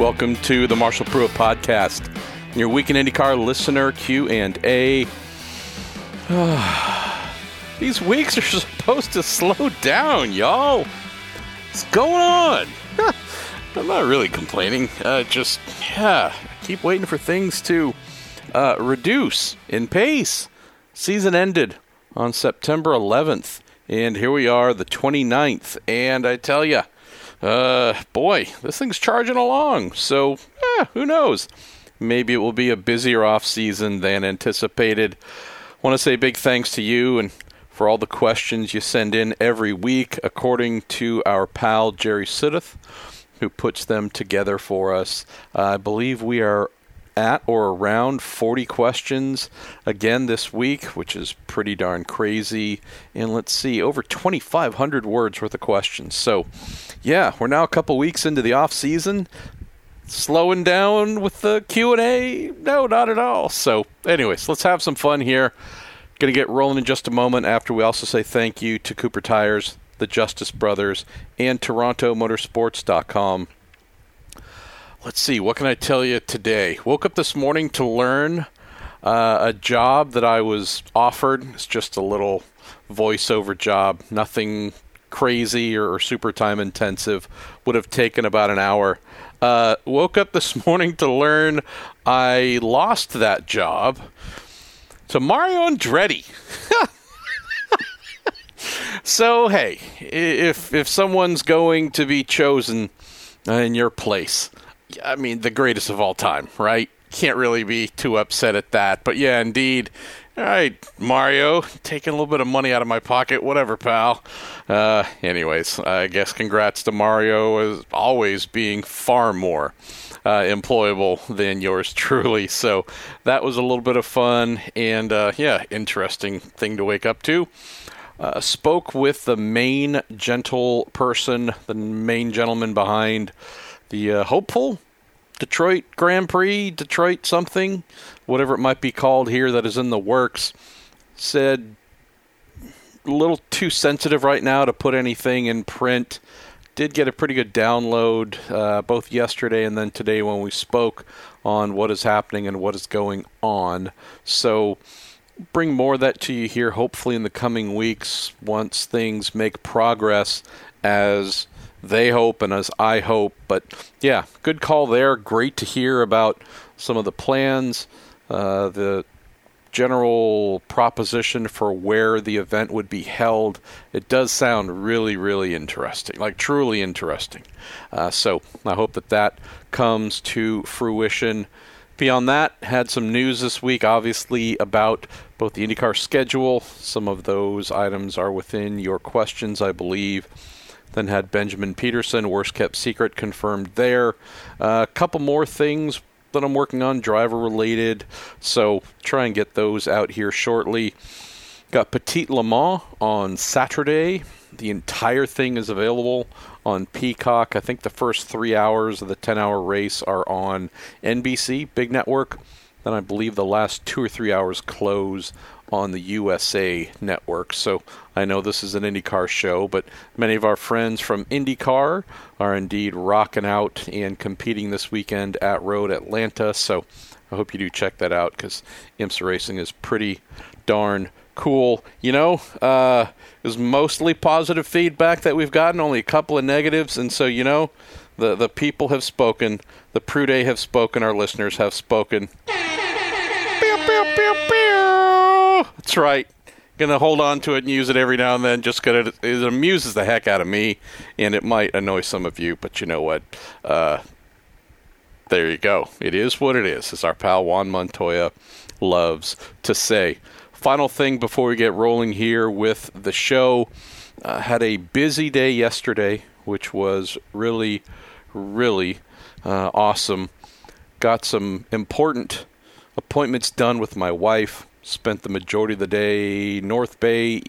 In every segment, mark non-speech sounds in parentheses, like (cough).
Welcome to the Marshall Pruett podcast, your Week In IndyCar listener Q and A. (sighs) These weeks are (laughs) supposed to slow down, y'all. What's going on? (laughs) I'm not really complaining. Uh, just yeah, keep waiting for things to uh, reduce in pace. Season ended on September 11th, and here we are, the 29th. And I tell you, uh, boy, this thing's charging along. So, eh, who knows? Maybe it will be a busier off season than anticipated. Want to say big thanks to you and for all the questions you send in every week, according to our pal Jerry Siddeth, who puts them together for us. Uh, I believe we are at or around 40 questions again this week, which is pretty darn crazy. And let's see, over 2,500 words worth of questions. So, yeah, we're now a couple weeks into the off season. Slowing down with the Q and A? No, not at all. So, anyways, let's have some fun here. Going to get rolling in just a moment. After we also say thank you to Cooper Tires, the Justice Brothers, and TorontoMotorsports.com let's see, what can I tell you today? Woke up this morning to learn uh, a job that I was offered. It's just a little voiceover job, nothing crazy or, or super time intensive. Would have taken about an hour. Uh, woke up this (laughs) morning to learn I lost that job to Mario Andretti. (laughs) so hey, if if someone's going to be chosen in your place, I mean, the greatest of all time, right? Can't really be too upset at that. But yeah, indeed. All right, Mario, taking a little bit of money out of my pocket, whatever, pal. Uh, anyways, I guess congrats to Mario as always being far more uh, employable than yours (laughs) truly. So that was a little bit of fun and, uh, yeah, interesting thing to wake up to. Uh, spoke with the main gentle person, the main gentleman behind the uh, hopeful Detroit Grand Prix, Detroit something, whatever it might be called here that is in the works, said a little too sensitive right now to put anything in print. Did get a pretty good download uh, both yesterday and then today when we spoke on what is happening and what is going on. So, bring more of that to you here, hopefully, in the coming weeks once things make progress as they hope and as I hope. But yeah, good call there. Great to hear about some of the plans, uh, the general proposition for where the event would be held. It does sound really, really interesting, like truly interesting. Uh, so I hope that that comes to fruition. Beyond that, had some news this week, obviously, about both the IndyCar schedule. Some of those items are within your questions, I believe. Then had Benjamin Pedersen, worst kept secret, confirmed there. A uh, couple more things that I'm working on, driver related. So try and get those out here shortly. Got Petit Le Mans on Saturday. The entire thing is available on Peacock. I think the first three hours of the 10 hour race are on NBC, big network. Then I believe the last two or three hours close on the USA network. So I know this is an IndyCar show, but many of our friends from IndyCar are indeed rocking out and competing this weekend at Road Atlanta. So I hope you do check that out because IMSA Racing is pretty darn cool. You know, uh, it mostly positive feedback that we've gotten, only a couple of negatives. And so, you know, the, the people have spoken, the Prude have spoken, our listeners have spoken. That's right. Gonna hold on to it and use it every now and then, just because it, it amuses the heck out of me, and it might annoy some of you. But you know what? Uh, there you go. It is what it is, as our pal Juan Montoya loves to say. Final thing before we get rolling here with the show. Uh, had a busy day yesterday, which was really, really uh, awesome. Got some important appointments done with my wife. Spent the majority of the day North Bay,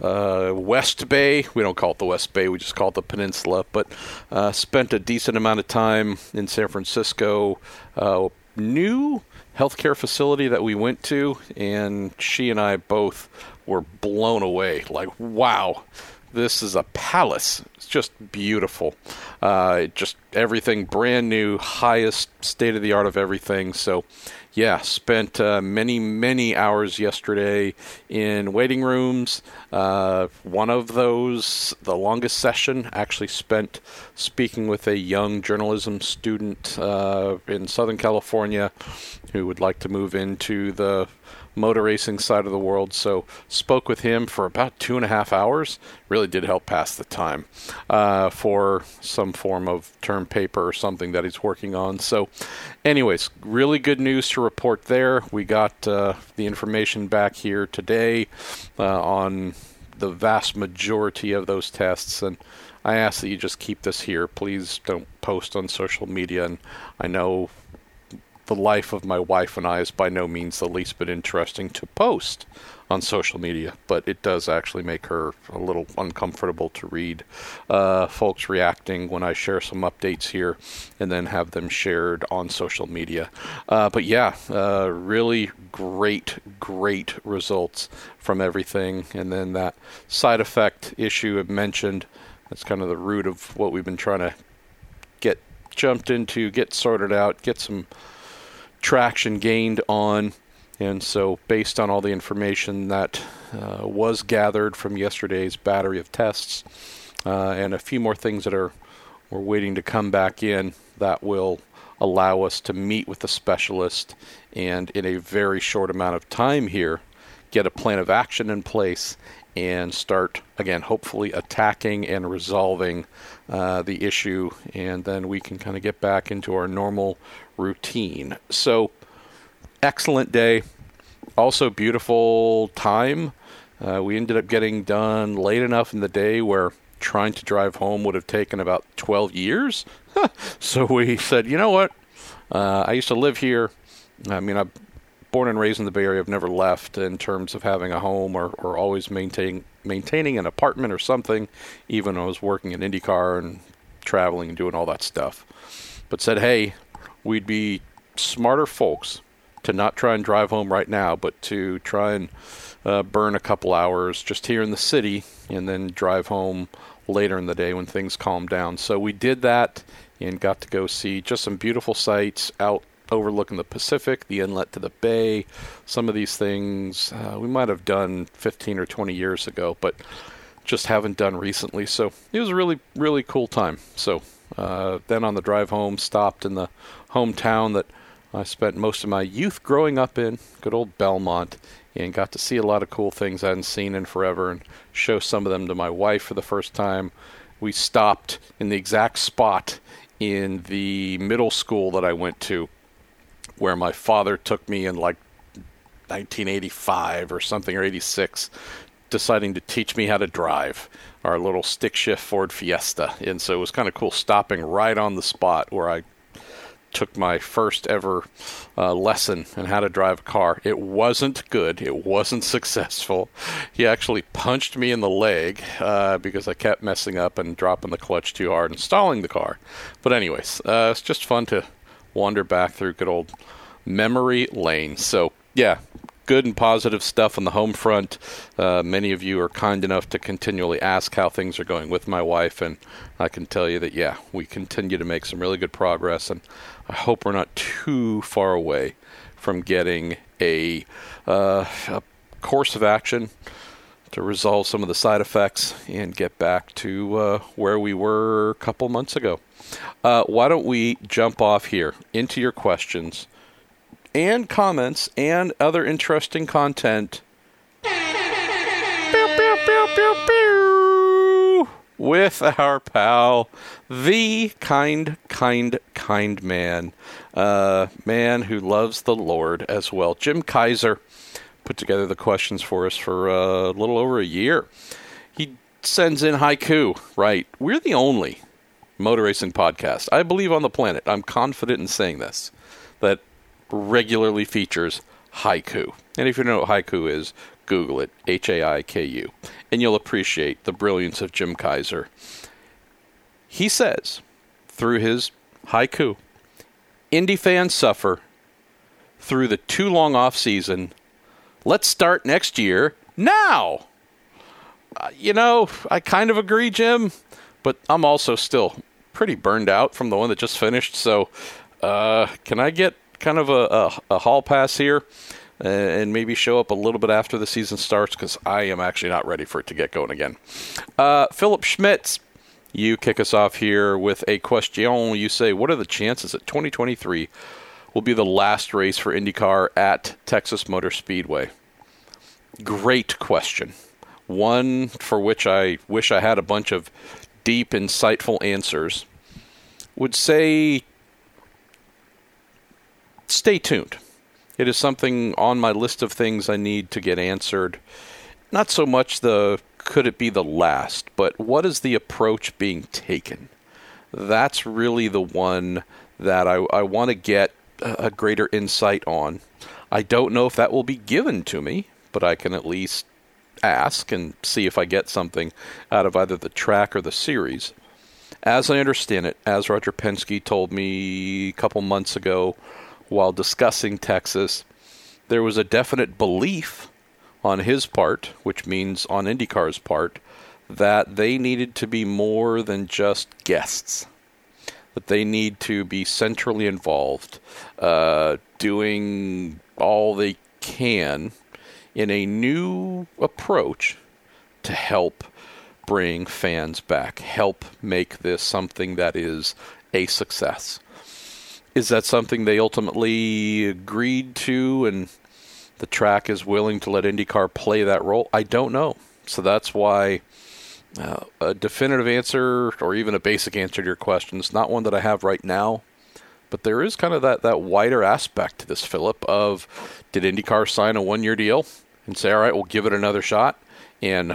uh, West Bay. We don't call it the West Bay, we just call it the peninsula. But uh, spent a decent amount of time in San Francisco. Uh, new healthcare facility that we went to, and she and I both were blown away. Like, wow, this is a palace. It's just beautiful. Uh, just everything brand new, highest state of the art of everything. So, yeah, spent uh, many, many hours yesterday in waiting rooms. Uh, one of those, the longest session, actually spent speaking with a young journalism student uh, in Southern California who would like to move into the motor racing side of the world. So spoke with him for about two and a half hours. Really did help pass the time uh, for some form of term paper or something that he's working on. So, anyways, really good news to report there. We got uh, the information back here today uh, on the vast majority of those tests and. I ask that you just keep this here. Please don't post on social media. And I know the life of my wife and I is by no means the least bit interesting to post on social media, but it does actually make her a little uncomfortable to read uh, folks reacting when I share some updates here and then have them shared on social media. Uh, but yeah, uh, really great, great results from everything. And then that side effect issue I've mentioned, that's kind of the root of what we've been trying to get jumped into, get sorted out, get some traction gained on. And so, based on all the information that uh, was gathered from yesterday's battery of tests, uh, and a few more things that are we're waiting to come back in, that will allow us to meet with the specialist and, in a very short amount of time here, get a plan of action in place and start again, hopefully attacking and resolving uh, the issue, and then we can kind of get back into our normal routine. So, excellent day. Also, beautiful time. Uh, we ended up getting done late enough in the day where trying to drive home would have taken about 12 years. (laughs) so we said, you know what? Uh, I used to live here. I mean, I'm born and raised in the Bay Area. I've never left in terms of having a home or, or always maintaining maintaining an apartment or something. Even I was working in IndyCar and traveling and doing all that stuff. But said, hey, we'd be smarter folks to not try and drive home right now, but to try and uh, burn a couple hours just here in the city and then drive home later in the day when things calm down. So we did that and got to go see just some beautiful sights out overlooking the Pacific, the inlet to the bay. Some of these things uh, we might have done 15 or 20 years ago, but just haven't done recently. So it was a really, really cool time. So uh, then on the drive home, stopped in the hometown that I spent most of my youth growing up in, good old Belmont, and got to see a lot of cool things I hadn't seen in forever and show some of them to my wife for the first time. We stopped in the exact spot in the middle school that I went to where my father took me in like 1985 or something or 86 deciding to teach me how to drive our little stick shift Ford Fiesta. And so it was kind of cool stopping right on the spot where I took my first ever uh, lesson in how to drive a car. It wasn't good. It wasn't (laughs) successful. He actually punched me in the leg uh, because I kept messing up and dropping the clutch too hard and stalling the car. But anyways, uh, it's just fun to wander back through good old memory lane. So yeah, good and positive stuff on the home front. Uh, many of you are kind enough to continually ask how things are going with my wife, and I can tell you that, yeah, we continue to make some really good progress, and I hope we're not too far away from getting a, uh, a course of action to resolve some of the side effects and get back to uh, where we were a couple months ago. Uh, why don't we jump off here into your questions? And comments and other interesting content. with our pal, the kind, kind, kind man, uh, man who loves the Lord as well. Jim Kaiser put together the questions for us for uh, a little over a year. He sends in haiku, right? We're the only motor racing podcast, I believe, on the planet. I'm confident in saying this, that regularly features haiku. And if you know what haiku is, Google it H A I K U, and you'll appreciate the brilliance of Jim Kaiser. He says, through his haiku, Indy fans suffer through the too long off season. Let's start next year now. Uh, you know, I kind of agree, Jim, but I'm also still pretty burned out from the one that just finished. So, uh, can I get kind of a, a, a hall pass here? and maybe show up a little bit after the season starts because I am actually not ready for it to get going again. Uh, Philip Schmitz, you kick us off here with a question. You say, What are the chances that 2023 will be the last race for IndyCar at Texas Motor Speedway? Great question. One for which I wish I had a bunch of deep, insightful answers. Would say stay tuned it is something on my list of things I need to get answered. Not so much the could it be the last, but what is the approach being taken? That's really the one that I, I want to get a greater insight on. I don't know if that will be given to me, but I can at least ask and see if I get something out of either the track or the series. As I understand it, as Roger Penske told me a couple months ago, while discussing Texas, there was a definite belief on his part, which means on IndyCar's part, that they needed to be more than just guests. That they need to be centrally involved, uh, doing all they can in a new approach to help bring fans back, help make this something that is a success. Is that something they ultimately agreed to and the track is willing to let IndyCar play that role? I don't know. So that's why uh, a definitive answer or even a basic answer to your question is not one that I have right now. But there is kind of that, that wider aspect to this, Philip, of did IndyCar sign a one year deal and say, all right, we'll give it another shot and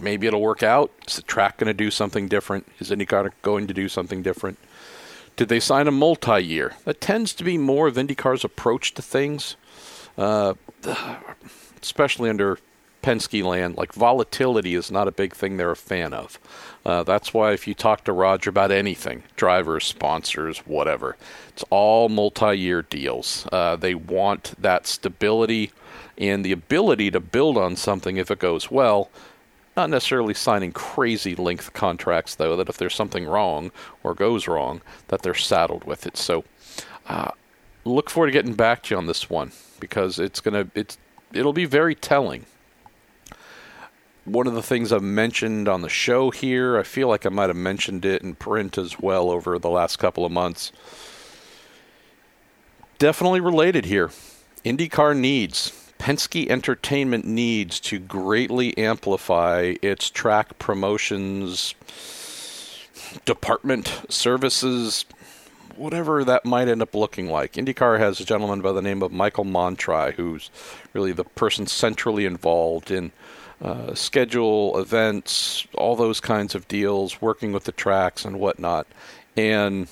maybe it'll work out? Is the track going to do something different? Is IndyCar going to do something different? Did they sign a multi year? That tends to be more of IndyCar's approach to things, uh, especially under Penske land. Like volatility is not a big thing they're a fan of. Uh, that's why if you talk to Roger about anything, drivers, sponsors, whatever, it's all multi year deals. Uh, they want that stability and the ability to build on something if it goes well not necessarily signing crazy length contracts, though, that if there's something wrong or goes wrong, that they're saddled with it. So uh, look forward to getting back to you on this one because it's gonna it's it'll be very telling. One of the things I've mentioned on the show here, I feel like I might have mentioned it in print as well over the last couple of months. Definitely related here. IndyCar needs Penske Entertainment needs to greatly amplify its track promotions department services, whatever that might end up looking like. IndyCar has a gentleman by the name of Michael Montry, who's really the person centrally involved in uh, schedule, events, all those kinds of deals, working with the tracks and whatnot. And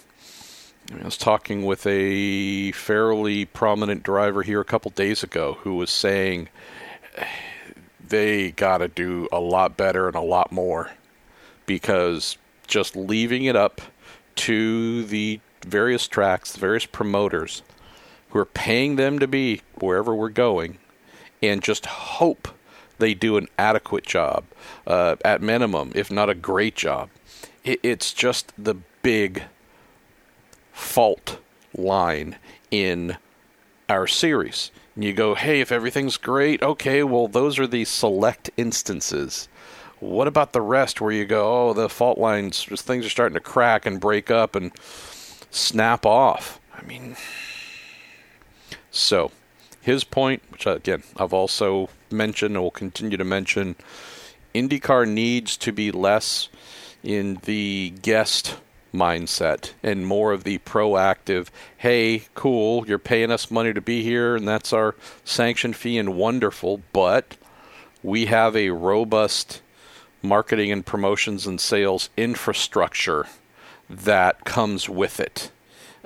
I was talking with a fairly prominent driver here a couple days ago who was saying they got to do a lot better and a lot more because just leaving it up to the various tracks, the various promoters who are paying them to be wherever we're going and just hope they do an adequate job, uh, at minimum, if not a great job. It, it's just the big fault line in our series. And you go, hey, if everything's great, okay, well, those are the select instances. What about the rest where you go, oh, the fault lines, just things are starting to crack and break up and snap off? I mean, so his point, which uh, again, I've also mentioned and will continue to mention, IndyCar needs to be less in the guest mindset and more of the proactive, hey, cool, you're paying us money to be here and that's our sanction fee and wonderful, but we have a robust marketing and promotions and sales infrastructure that comes with it.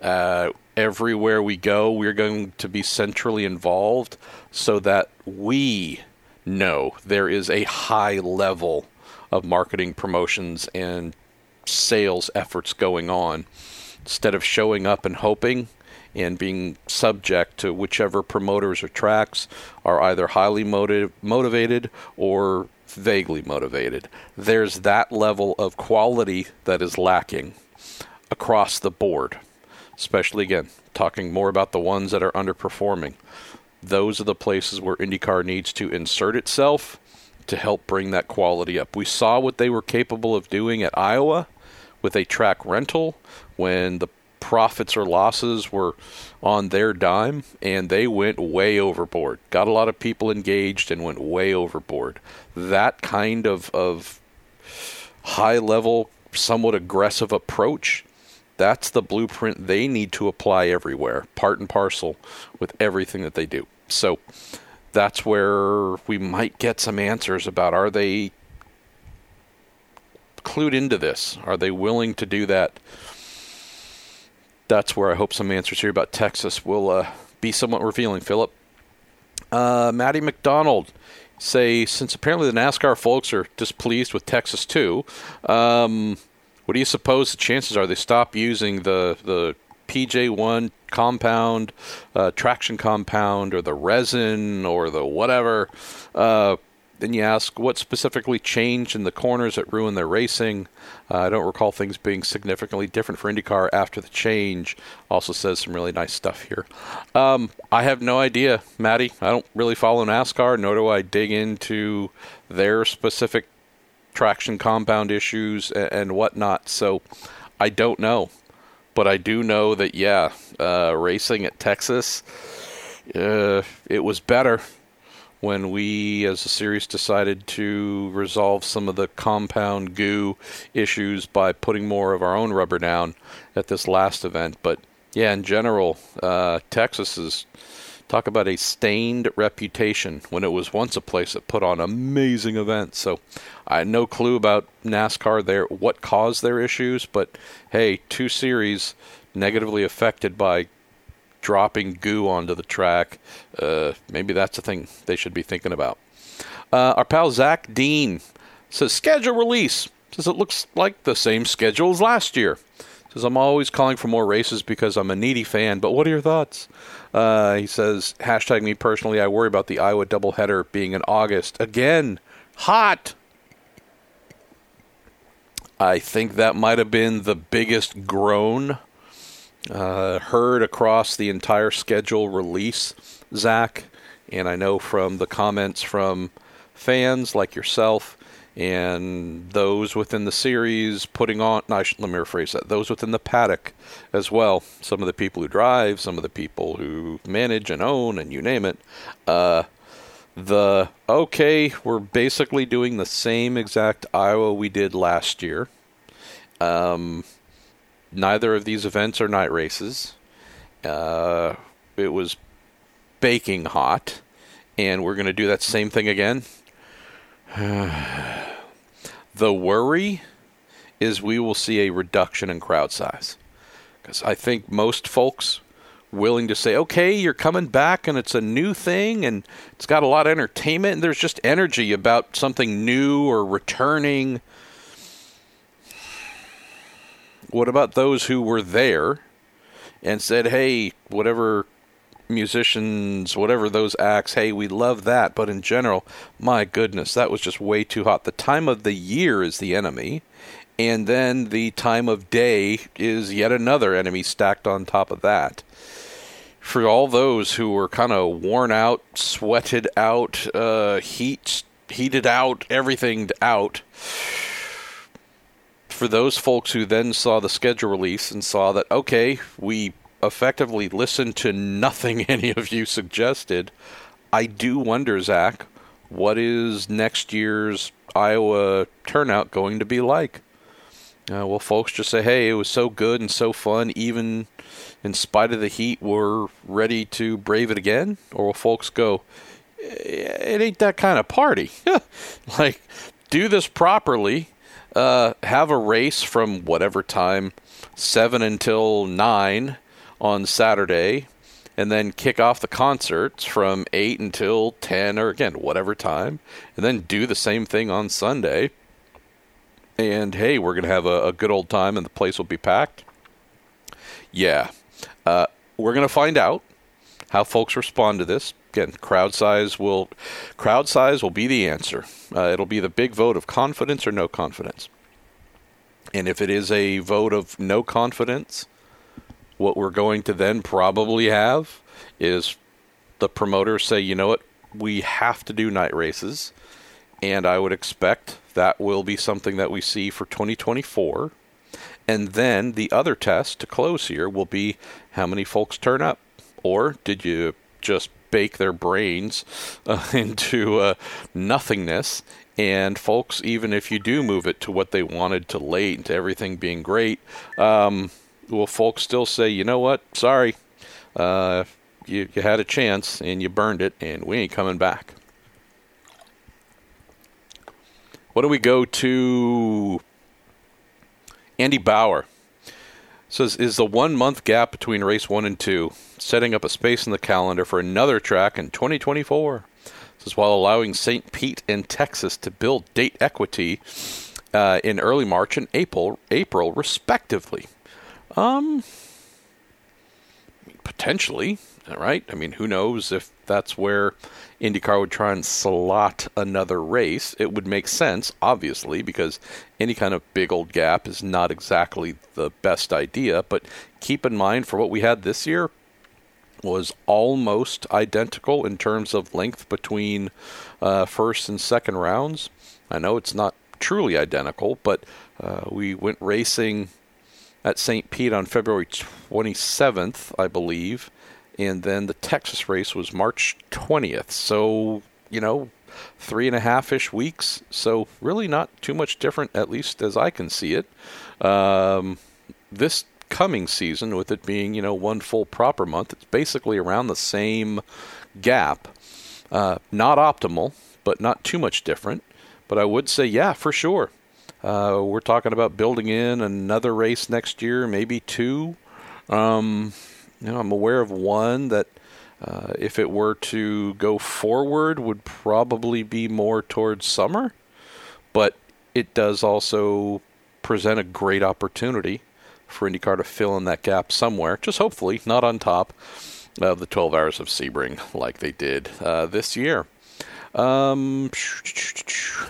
Uh, everywhere we go, we're going to be centrally involved so that we know there is a high level of marketing promotions and sales efforts going on instead of showing up and hoping and being subject to whichever promoters or tracks are either highly motiv- motivated or vaguely motivated. There's that level of quality that is lacking. across the board, especially again, talking more about the ones that are underperforming. Those are the places where IndyCar needs to insert itself to help bring that quality up. We saw what they were capable of doing at Iowa with a track rental when the profits or losses were on their dime and they went way overboard. Got a lot of people engaged and went way overboard. That kind of of high level, somewhat aggressive approach that's the blueprint they need to apply everywhere, part and parcel with everything that they do. So that's where we might get some answers about are they clued into this? Are they willing to do that? That's where I hope some answers here about Texas will uh, be somewhat revealing, Philip. Uh, Maddie McDonald say since apparently the NASCAR folks are displeased with Texas too. Um, what do you suppose the chances are they stop using the the PJ1 compound, uh, traction compound, or the resin, or the whatever? Uh, then you ask what specifically changed in the corners that ruined their racing. Uh, I don't recall things being significantly different for IndyCar after the change. Also says some really nice stuff here. Um, I have no idea, Maddie. I don't really follow NASCAR, nor do I dig into their specific traction compound issues and, and whatnot. So I don't know, but I do know that yeah, uh, racing at Texas, uh, it was better when we as a series decided to resolve some of the compound goo issues by putting more of our own rubber down at this last event. But yeah, in general, uh, Texas is Talk about a stained reputation when it was once a place that put on amazing events. So I had no clue about NASCAR there, what caused their issues, but hey, two series negatively affected by dropping goo onto the track. Uh, maybe that's a thing they should be thinking about. Uh, our pal Zach Dean says schedule release. Says it looks like the same schedule as last year. Says I'm always calling for more races because I'm a needy fan. But what are your thoughts? Uh, he says, hashtag me personally, I worry about the Iowa doubleheader being in August. Again, hot. I think that might have been the biggest groan uh, heard across the entire schedule release, Zach. And I know from the comments from fans like yourself and those within the series putting on no, let me rephrase that those within the paddock as well some of the people who drive some of the people who manage and own and you name it uh, the okay we're basically doing the same exact iowa we did last year um, neither of these events are night races uh, it was baking hot and we're going to do that same thing again (sighs) the worry is we will see a reduction in crowd size. Because I think most folks willing to say, okay, you're coming back and it's a new thing and it's got a lot of entertainment and there's just energy about something new or returning. What about those who were there and said, hey, whatever musicians, whatever those acts, hey, we love that. But in general, my goodness, that was just way too hot. The time of the year is the enemy. And then the time of day is yet another enemy stacked on top of that. For all those who were kind of worn out, sweated out, uh, heat, heated out, everything out, for those folks who then saw the schedule release and saw that, okay, we effectively listened to nothing (laughs) any of you suggested. I do wonder, Zach, what is next year's Iowa turnout going to be like? Uh, will folks just say, hey, it was so good and so fun, even in spite of the heat, we're ready to brave it again? Or will folks go, it ain't that kind of party? (laughs) like, do this properly, uh, have a race from whatever time, 7 until 9, on Saturday and then kick off the concerts from 8 until 10 or again whatever time and then do the same thing on Sunday. And hey we're going to have a, a, good old time and the place will be packed. Yeah. Uh, we're going to find out how folks respond to this again crowd size will crowd size will be the answer uh, it'll be the big vote of confidence or no confidence And if it is a vote of no confidence, what we're going to then probably have is the promoters say, you know what, we have to do night races. And I would expect that will be something that we see for 2024. And then the other test to close here will be how many folks turn up. Or did you just bake their brains uh, (laughs) into uh, nothingness? And folks, even if you do move it to what they wanted to late to everything being great, um, will folks still say, you know what? Sorry, uh, you, you had a chance and you burned it, and we ain't coming back. What do we go to? Andy Bauer says, Is the one month gap between race one and two setting up a space in the calendar for another track in 2024? Says, while allowing St. Pete and Texas to build date equity uh, in early March and April, April respectively. Um, potentially, right? I mean, who knows if that's where IndyCar would try and slot another race. It would make sense, obviously, because any kind of big old gap is not exactly the best idea. But keep in mind, for what we had this year, was almost identical in terms of length between uh, first and second rounds. I know it's not truly identical, but uh, we went racing at St. Pete on February 27th, I believe, and then the Texas race was March 20th. So, you know, three and a half ish weeks. So, really not too much different, at least as I can see it. Um, this coming season, with it being, you know, one full proper month, it's basically around the same gap. Uh, not optimal, but not too much different. But I would say, yeah, for sure. Uh, we're talking about building in another race next year, maybe two. Um, you know, I'm aware of one that, uh, if it were to go forward, would probably be more towards summer, but it does also present a great opportunity for IndyCar to fill in that gap somewhere. Just hopefully not on top of the 12 hours of Sebring like they did uh, this year. Um,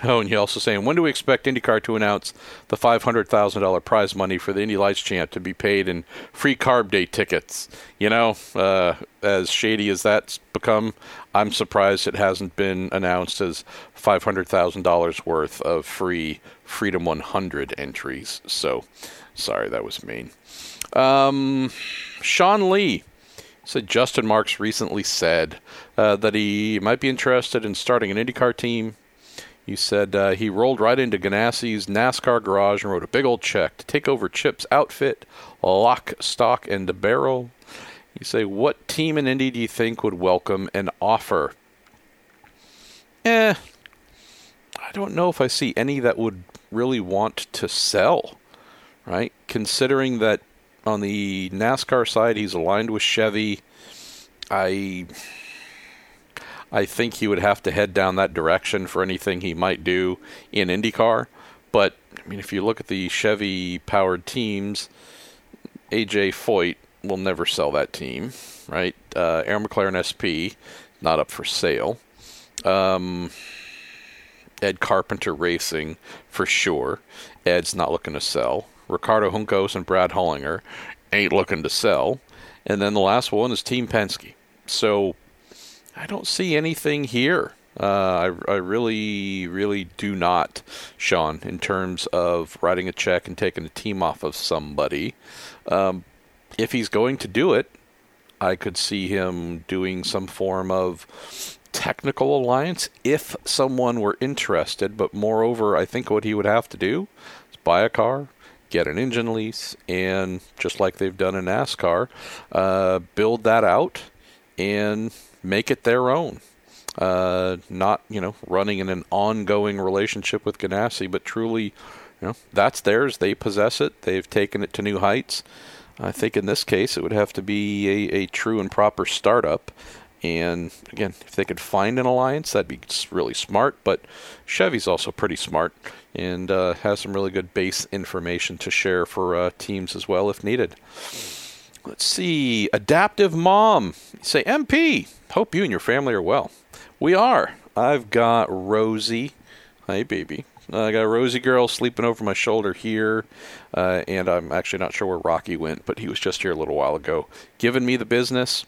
oh, and you're also saying, when do we expect IndyCar to announce the $500,000 prize money for the Indy Lights champ to be paid in free carb day tickets? You know, uh, as shady as that's become, I'm surprised it hasn't been announced as $500,000 worth of free Freedom 100 entries. So, sorry, that was mean. Um, Sean Lee said Justin Marks recently said uh, that he might be interested in starting an IndyCar team. He said uh, he rolled right into Ganassi's NASCAR garage and wrote a big old check to take over Chip's outfit, lock, stock, and barrel. You say, what team in Indy do you think would welcome an offer? Eh, I don't know if I see any that would really want to sell, right? Considering that on the NASCAR side, he's aligned with Chevy. I I think he would have to head down that direction for anything he might do in IndyCar. But I mean, if you look at the Chevy powered teams, AJ Foyt will never sell that team, right? Uh, Arrow McLaren SP not up for sale. Um, Ed Carpenter Racing for sure. Ed's not looking to sell. Ricardo Juncos and Brad Hollinger ain't looking to sell. And then the last one is Team Penske. So I don't see anything here. Uh, I, I really, really do not, Sean, in terms of writing a check and taking a team off of somebody. Um, if he's going to do it, I could see him doing some form of technical alliance if someone were interested. But moreover, I think what he would have to do is buy a car, get an engine lease, and just like they've done in NASCAR, uh, build that out and make it their own. Uh, not you know running in an ongoing relationship with Ganassi, but truly, you know that's theirs. They possess it. They've taken it to new heights. I think in this case it would have to be a, a true and proper startup. And again, if they could find an alliance, that'd be really smart. But Chevy's also pretty smart and uh, has some really good base information to share for uh, teams as well if needed. Let's see. Adaptive Mom. Say, MP, hope you and your family are well. We are. I've got Rosie. Hi, baby. Uh, I got a Rosie girl sleeping over my shoulder here, uh, and I'm actually not sure where Rocky went, but he was just here a little while ago, giving me the business.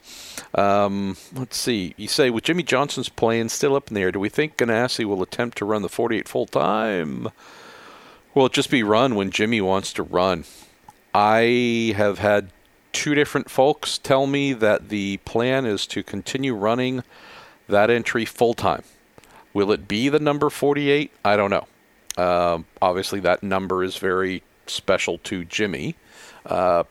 Um, let's see. You say with Jimmie Johnson's plan still up in the air, do we think Ganassi will attempt to run the 48 full time? Will it just be run when Jimmie wants to run? I have had two different folks tell me that the plan is to continue running that entry full time. Will it be the number 48? I don't know. Uh, obviously, that number is very special to Jimmie. Uh,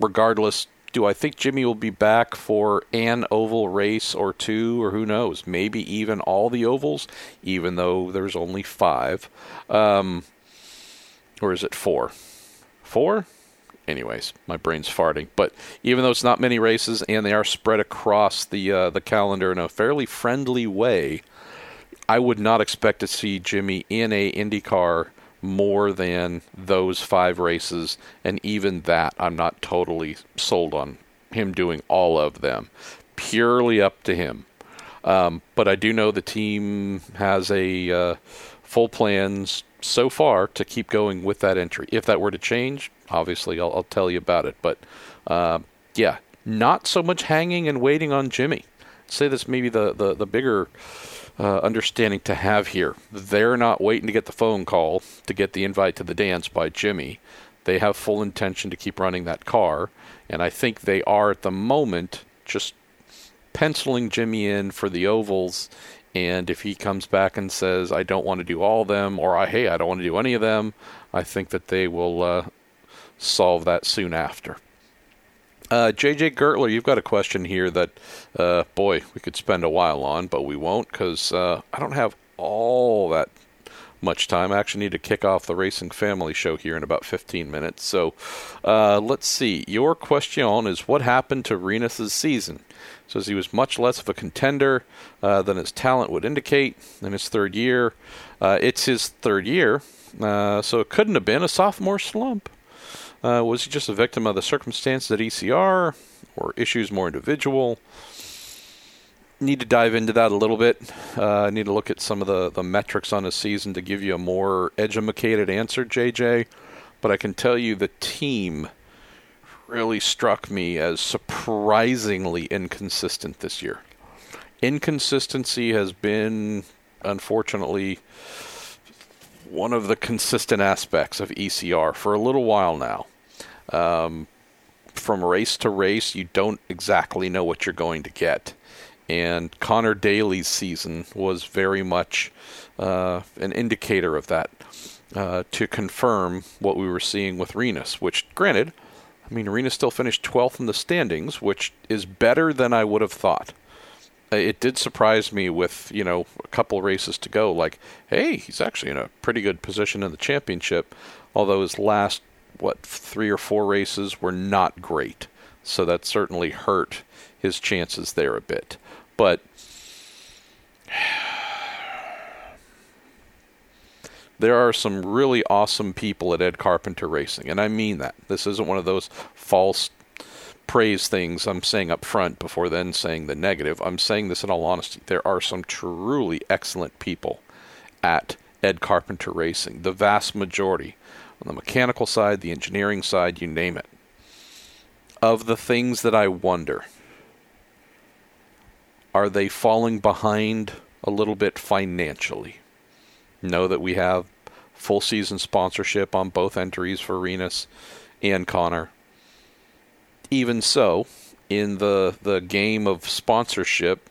regardless, do I think Jimmie will be back for an oval race or two, or who knows? Maybe even all the ovals, even though there's only five. Um, or is it four? Four? Anyways, my brain's farting. But even though it's not many races and they are spread across the uh, the calendar in a fairly friendly way, I would not expect to see Jimmie in a IndyCar more than those five races, and even that, I'm not totally sold on him doing all of them. Purely up to him. Um, but I do know the team has a uh, full plans so far to keep going with that entry. If that were to change, obviously I'll, I'll tell you about it. But uh, yeah, not so much hanging and waiting on Jimmie. I'd say that's maybe the the, the bigger uh, understanding to have here. They're not waiting to get the phone call to get the invite to the dance by Jimmie. They have full intention to keep running that car, and I think they are at the moment just penciling Jimmie in for the ovals. And if he comes back and says, "I don't want to do all of them," or "I hey, I don't want to do any of them," I think that they will uh, solve that soon after. Uh, JJ Gertler, you've got a question here that, uh, boy, we could spend a while on, but we won't because uh, I don't have all that much time. I actually need to kick off the Racing Family show here in about 15 minutes. So uh, let's see. Your question is what happened to Rinus' season? Says he was much less of a contender uh, than his talent would indicate in his third year. Uh, it's his third year, so it couldn't have been a sophomore slump. Uh, was he just a victim of the circumstance at ECR or issues more individual? Need to dive into that a little bit. Uh, need to look at some of the, the metrics on his season to give you a more educated answer, JJ. But I can tell you the team really struck me as surprisingly inconsistent this year. Inconsistency has been, unfortunately, one of the consistent aspects of ECR for a little while now. Um, from race to race, you don't exactly know what you're going to get. And Conor Daly's season was very much uh, an indicator of that uh, to confirm what we were seeing with Rinus, which, granted, I mean, Rinus still finished 12th in the standings, which is better than I would have thought. Uh, it did surprise me with, you know, a couple races to go. Like, hey, he's actually in a pretty good position in the championship, although his last what three or four races were not great, so that certainly hurt his chances there a bit. But (sighs) there are some really awesome people at Ed Carpenter Racing, and I mean that. This isn't one of those false praise things I'm saying up front before then saying the negative. I'm saying this in all honesty. There are some truly excellent people at Ed Carpenter Racing, the vast majority on the mechanical side, the engineering side, you name it. Of the things that I wonder, are they falling behind a little bit financially? Know that we have full season sponsorship on both entries for Rinus and Conor. Even so, in the the game of sponsorship,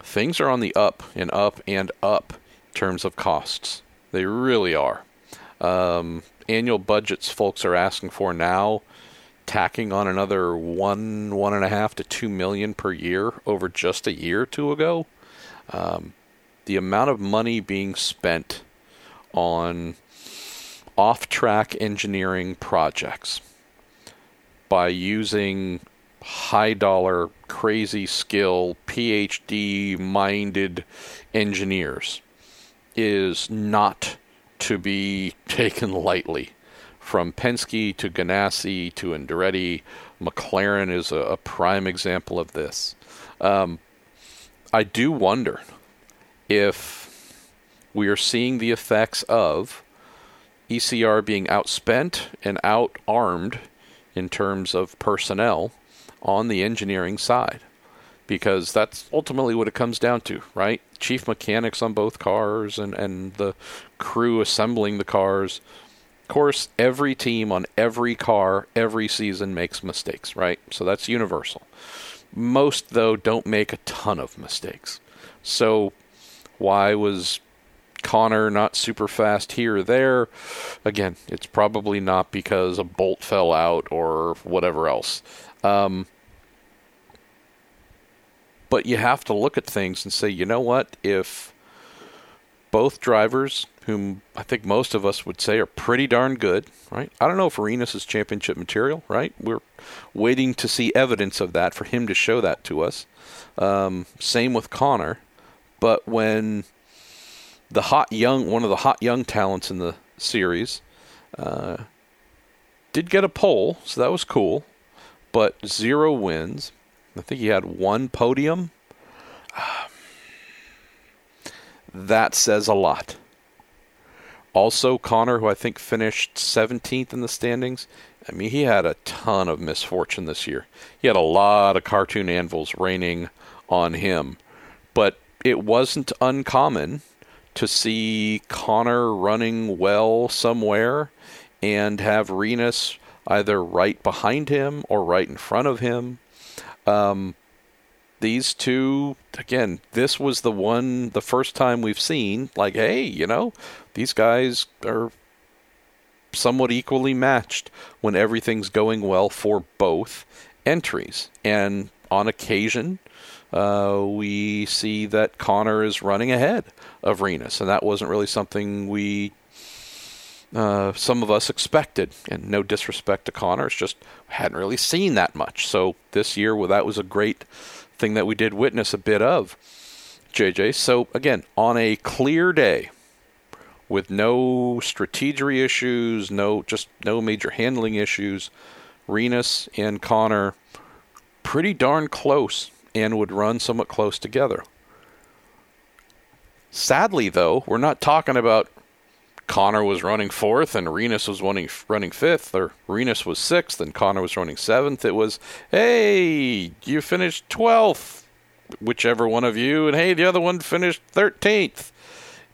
things are on the up and up and up in terms of costs. They really are um, annual budgets folks are asking for now, tacking on another one, one and a half to two million per year over just a year or two ago. Um, the amount of money being spent on off track engineering projects by using high dollar, crazy skill, PhD minded engineers is not to be taken lightly. From Penske to Ganassi to Andretti, McLaren is a, a prime example of this. Um, I do wonder if we are seeing the effects of ECR being outspent and outarmed in terms of personnel on the engineering side. Because that's ultimately what it comes down to, right? Chief mechanics on both cars and, and the crew assembling the cars. Of course, every team on every car every season makes mistakes, right? So that's universal. Most, though, don't make a ton of mistakes. So, why was Conor not super fast here or there. Again, it's probably not because a bolt fell out or whatever else. Um, but you have to look at things and say, you know what? If both drivers, whom I think most of us would say are pretty darn good, right? I don't know if Rinus is championship material, right? We're waiting to see evidence of that for him to show that to us. Um, same with Conor. But when the hot young, one of the hot young talents in the series, uh, did get a pole, so that was cool, but zero wins. I think he had one podium. (sighs) that says a lot. Also, Conor, who I think finished 17th in the standings, I mean, he had a ton of misfortune this year. He had a lot of cartoon anvils raining on him, but it wasn't uncommon to see Conor running well somewhere and have Rinus either right behind him or right in front of him. Um, these two, again, this was the one, the first time we've seen, like, hey, you know, these guys are somewhat equally matched when everything's going well for both entries. And on occasion, uh, we see that Conor is running ahead of Rinus, and that wasn't really something we uh, some of us expected. And no disrespect to Conor, it's just hadn't really seen that much. So this year, well, that was a great thing that we did witness a bit of. JJ. So again, on a clear day, with no strategery issues, no just no major handling issues, Rinus and Conor pretty darn close and would run somewhat close together. Sadly, though, we're not talking about Conor was running fourth and Rinus was running running fifth, or Rinus was sixth and Conor was running seventh. It was, hey, you finished twelfth, whichever one of you, and hey, the other one finished thirteenth.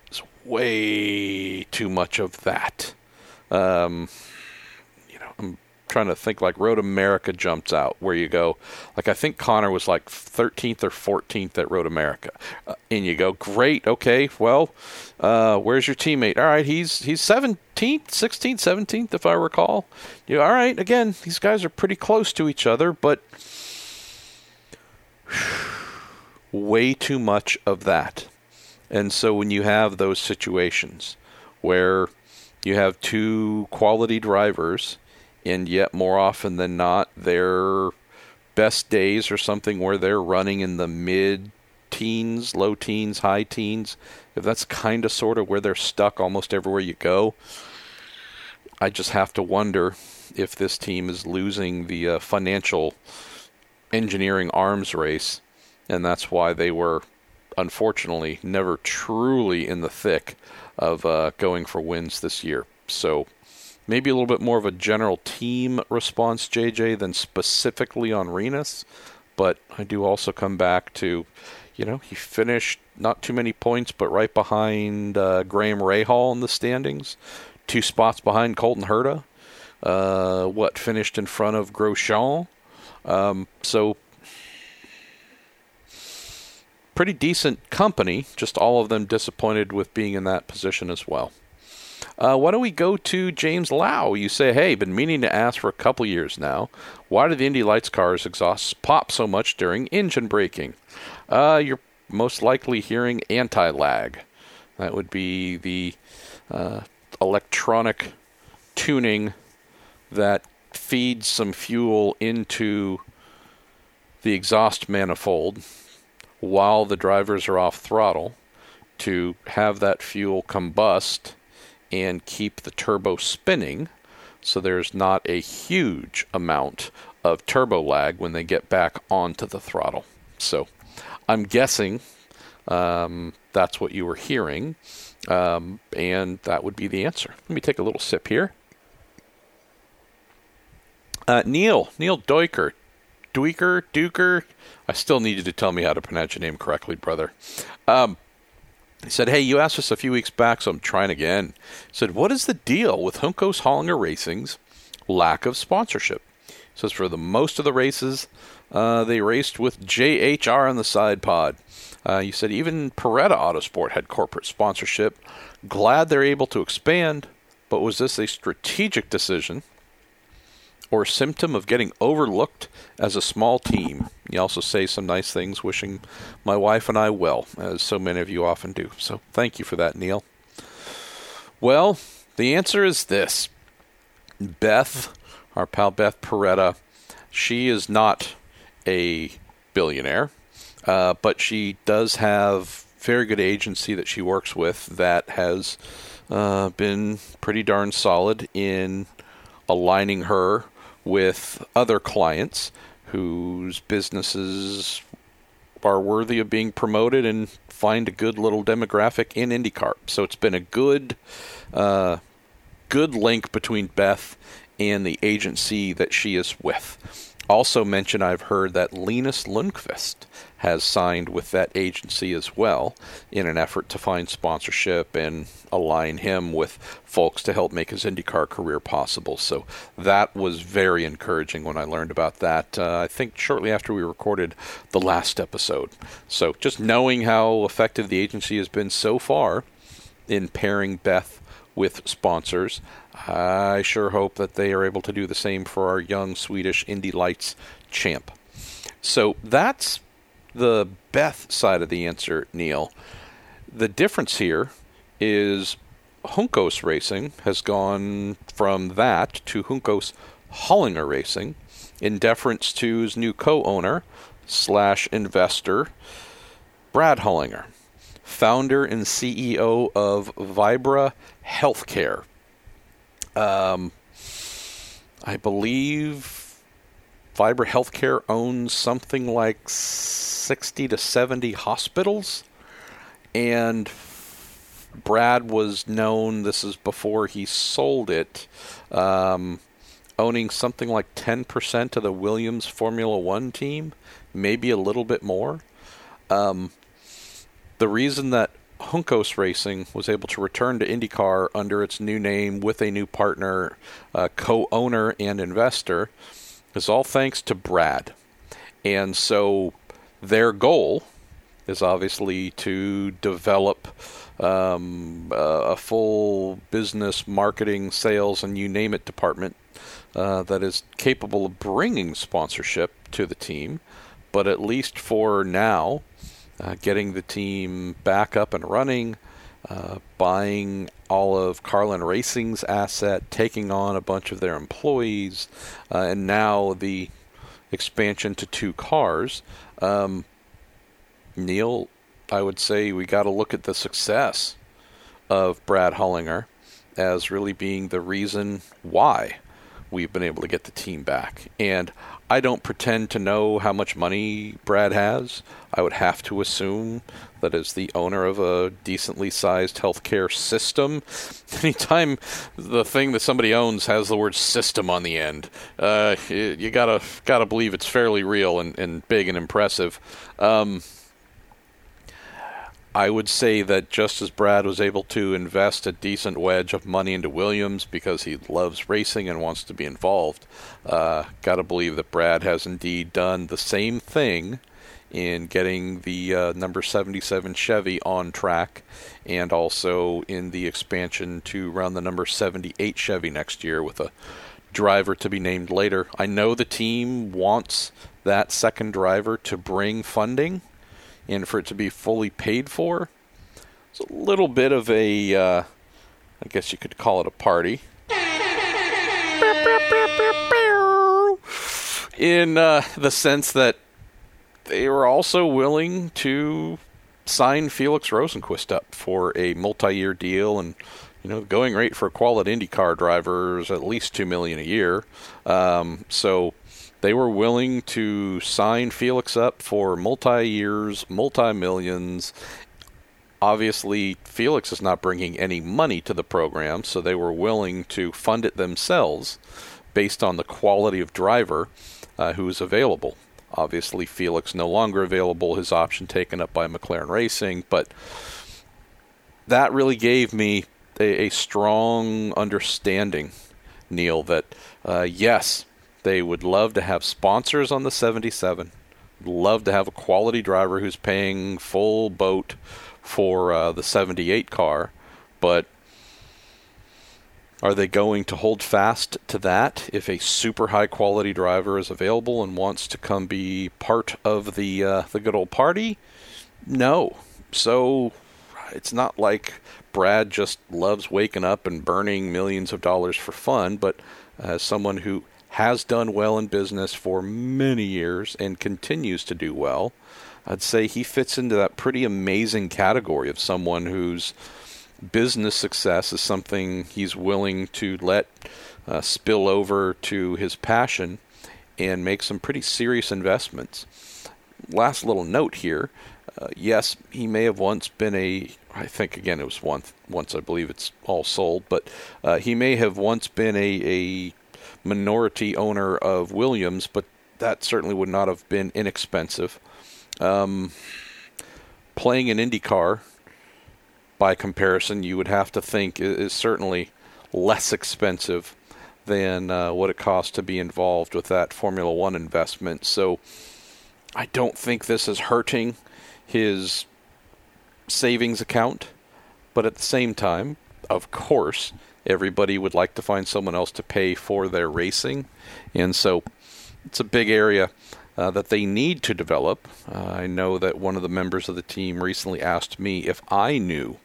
It's way too much of that. Um, trying to think like Road America jumps out where you go like I think Conor was like 13th or 14th at Road America. Uh, and you go great okay well uh, where's your teammate? All right he's he's 17th 16th 17th if I recall. You all right again these guys are pretty close to each other but (sighs) way too much of that. And so when you have those situations where you have two quality drivers and yet more often than not, their best days are something where they're running in the mid teens, low teens, high teens. If that's kind of sort of where they're stuck almost everywhere you go, I just have to wonder if this team is losing the uh, financial engineering arms race, and that's why they were unfortunately never truly in the thick of uh, going for wins this year. So maybe a little bit more of a general team response, JJ, than specifically on Rinus. But I do also come back to, you know, he finished not too many points, but right behind uh, Graham Rahal in the standings, two spots behind Colton Herta. Uh, what finished in front of Grosjean. Um, so pretty decent company. Just all of them disappointed with being in that position as well. Uh, why don't we go to James Lau? You say, hey, been meaning to ask for a couple years now. Why do the Indy Lights cars exhausts pop so much during engine braking? Uh, you're most likely hearing anti lag. That would be the uh, electronic tuning that feeds some fuel into the exhaust manifold while the drivers are off throttle to have that fuel combust and keep the turbo spinning so there's not a huge amount of turbo lag when they get back onto the throttle. So I'm guessing um, that's what you were hearing. Um, and that would be the answer. Let me take a little sip here. Uh, Neil, Neil Duiker, Duiker, Duker. I still need you to tell me how to pronounce your name correctly, brother. Um, he said, Hey, you asked us a few weeks back, so I'm trying again. He said, What is the deal with Juncos Hollinger Racing's lack of sponsorship? He says, For the most of the races, uh, they raced with JHR on the side pod. Uh, you said even Paretta Autosport had corporate sponsorship. Glad they're able to expand, but was this a strategic decision or symptom of getting overlooked as a small team? You also say some nice things, wishing my wife and I well, as so many of you often do. So thank you for that, Neil. Well, the answer is this Beth, our pal Beth Paretta, she is not a billionaire. Uh, but she does have very good agency that she works with that has uh, been pretty darn solid in aligning her with other clients whose businesses are worthy of being promoted and find a good little demographic in IndyCar. So it's been a good, uh, good link between Beth and the agency that she is with. Also mention I've heard that Linus Lundqvist has signed with that agency as well in an effort to find sponsorship and align him with folks to help make his IndyCar career possible. So that was very encouraging when I learned about that. Uh, I think shortly after we recorded the last episode. So just knowing how effective the agency has been so far in pairing Beth with sponsors I sure hope that they are able to do the same for our young Swedish Indy Lights champ. So that's the Beth side of the answer, Neil. The difference here is Juncos Racing has gone from that to Juncos Hollinger Racing in deference to his new co-owner slash investor, Brad Hollinger, founder and CEO of Vibra Healthcare. Um, I believe Vibra Healthcare owns something like 60 to 70 hospitals. And Brad was known, this is before he sold it, um, owning something like 10% of the Williams Formula One team, maybe a little bit more. Um, the reason that Juncos Racing was able to return to IndyCar under its new name with a new partner, uh, co owner, and investor is all thanks to Brad. And so their goal is obviously to develop um, a full business, marketing, sales, and you name it department uh, that is capable of bringing sponsorship to the team. But at least for now, uh, getting the team back up and running, uh, buying all of Carlin Racing's asset, taking on a bunch of their employees, uh, and now the expansion to two cars. Um, Neil, I would say we got to look at the success of Brad Hollinger as really being the reason why we've been able to get the team back. And I don't pretend to know how much money Brad has. I would have to assume that as the owner of a decently sized healthcare system, (laughs) anytime the thing that somebody owns has the word system on the end, uh, you gotta gotta believe it's fairly real and, and big and impressive. Um, I would say that just as Brad was able to invest a decent wedge of money into Williams because he loves racing and wants to be involved, uh, got to believe that Brad has indeed done the same thing in getting the uh, number 77 Chevy on track and also in the expansion to run the number 78 Chevy next year with a driver to be named later. I know the team wants that second driver to bring funding and for it to be fully paid for. It's a little bit of a, uh, I guess you could call it a party. In uh, the sense that they were also willing to sign Felix Rosenqvist up for a multi-year deal, and you know, going rate for a quality IndyCar driver is at least two million a year. Um, so they were willing to sign Felix up for multi years, multi millions, obviously Felix is not bringing any money to the program, so they were willing to fund it themselves based on the quality of driver uh, who is available. Obviously, Felix no longer available, his option taken up by McLaren Racing, but that really gave me a, a strong understanding, Neil, that uh, yes, they would love to have sponsors on the 77, love to have a quality driver who's paying full boat for uh, the 78 car, but are they going to hold fast to that if a super high quality driver is available and wants to come be part of the uh, the good old party? No. So it's not like Brad just loves waking up and burning millions of dollars for fun, but as someone who has done well in business for many years and continues to do well, I'd say he fits into that pretty amazing category of someone whose business success is something he's willing to let uh, spill over to his passion and make some pretty serious investments. Last little note here. Uh, yes, he may have once been a. I think again it was once. Once I believe it's all sold, but uh, he may have once been a, a minority owner of Williams, but that certainly would not have been inexpensive. Um, playing an IndyCar by comparison, you would have to think is certainly less expensive than uh, what it costs to be involved with that Formula One investment. So I don't think this is hurting his savings account. But at the same time, of course, everybody would like to find someone else to pay for their racing. And so it's a big area uh, that they need to develop. Uh, I know that one of the members of the team recently asked me if I knew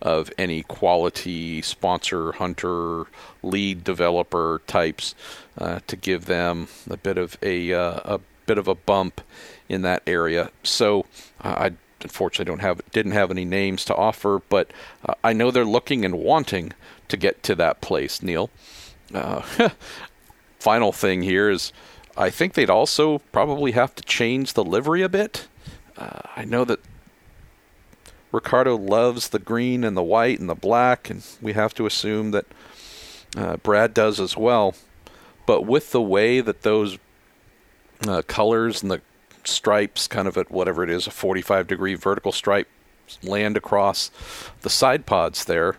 of any quality sponsor, hunter, lead developer types uh, to give them a bit of a uh, a bit of a bump in that area. So uh, I unfortunately don't have didn't have any names to offer, but uh, I know they're looking and wanting to get to that place. Neil. Uh, (laughs) final thing here is, I think they'd also probably have to change the livery a bit. Uh, I know that Ricardo loves the green and the white and the black, and we have to assume that uh, Brad does as well. But with the way that those uh, colors and the stripes, kind of at whatever it is, a 45 degree vertical stripe, land across the side pods there,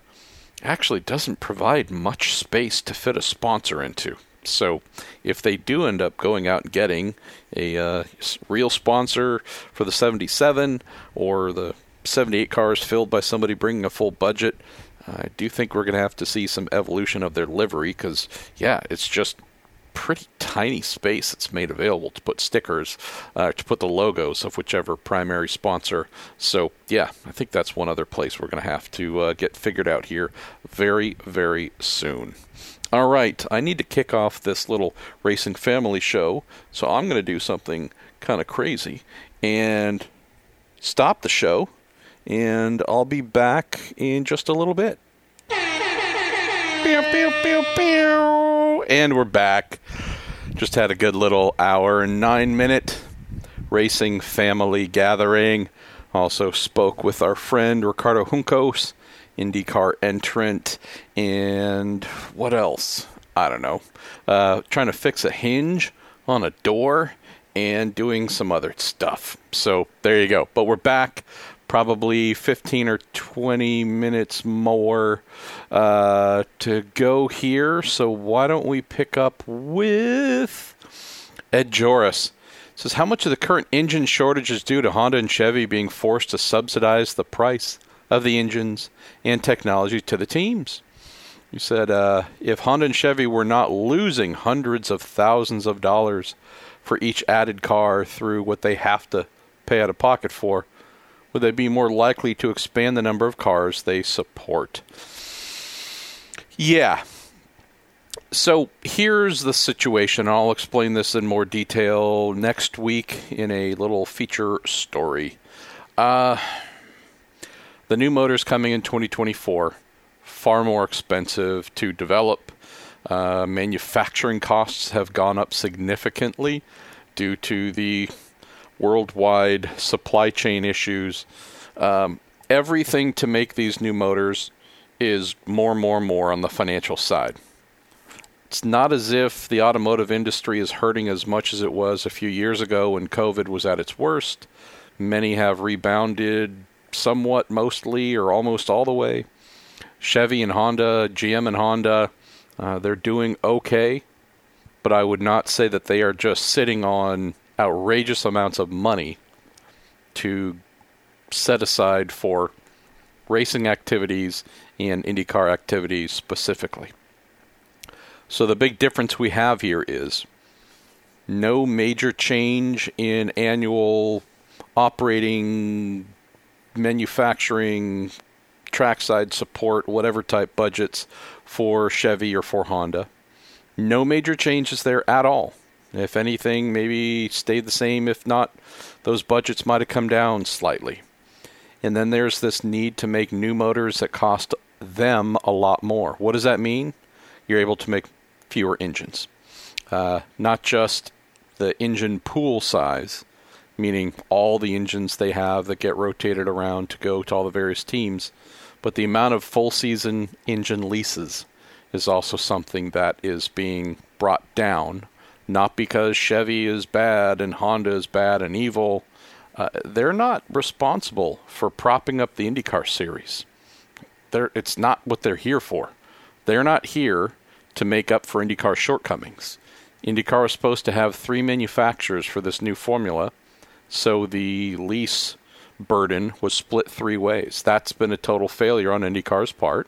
actually doesn't provide much space to fit a sponsor into. So, if they do end up going out and getting a uh, real sponsor for the 77 or the 78 cars filled by somebody bringing a full budget. I do think we're going to have to see some evolution of their livery because, yeah, it's just pretty tiny space that's made available to put stickers, uh, to put the logos of whichever primary sponsor. So, yeah, I think that's one other place we're going to have to uh, get figured out here very, very soon. All right, I need to kick off this little racing family show, so I'm going to do something kind of crazy and stop the show and I'll be back in just a little bit. And we're back. Just had a good little hour and nine minute racing family gathering. Also spoke with our friend Ricardo Juncos, IndyCar entrant, and what else? I don't know. Uh, trying to fix a hinge on a door and doing some other stuff. So there you go. But we're back probably 15 or 20 minutes more uh, to go here. So why don't we pick up with Ed Joris? says how much of the current engine shortage is due to Honda and Chevy being forced to subsidize the price of the engines and technology to the teams. He said uh, if Honda and Chevy were not losing hundreds of thousands of dollars for each added car through what they have to pay out of pocket for, would they be more likely to expand the number of cars they support? Yeah. So here's the situation. I'll explain this in more detail next week in a little feature story. Uh, the new motors coming in 2024, far more expensive to develop. Uh, manufacturing costs have gone up significantly due to the worldwide supply chain issues. Um, everything to make these new motors is more more more on the financial side. It's not as if the automotive industry is hurting as much as it was a few years ago when COVID was at its worst. Many have rebounded somewhat, mostly, or almost all the way. Chevy and Honda, GM and Honda, uh, they're doing okay, but I would not say that they are just sitting on outrageous amounts of money to set aside for racing activities and IndyCar activities specifically. So the big difference we have here is no major change in annual operating, manufacturing, trackside support, whatever type budgets for Chevy or for Honda. No major changes there at all. If anything, maybe stayed the same. If not, those budgets might have come down slightly. And then there's this need to make new motors that cost them a lot more. What does that mean? You're able to make fewer engines. Uh, not just the engine pool size, meaning all the engines they have that get rotated around to go to all the various teams, but the amount of full season engine leases is also something that is being brought down. Not because Chevy is bad and Honda is bad and evil. Uh, they're not responsible for propping up the IndyCar series. They're, it's not what they're here for. They're not here to make up for IndyCar shortcomings. IndyCar is supposed to have three manufacturers for this new formula, so the lease burden was split three ways. That's been a total failure on IndyCar's part.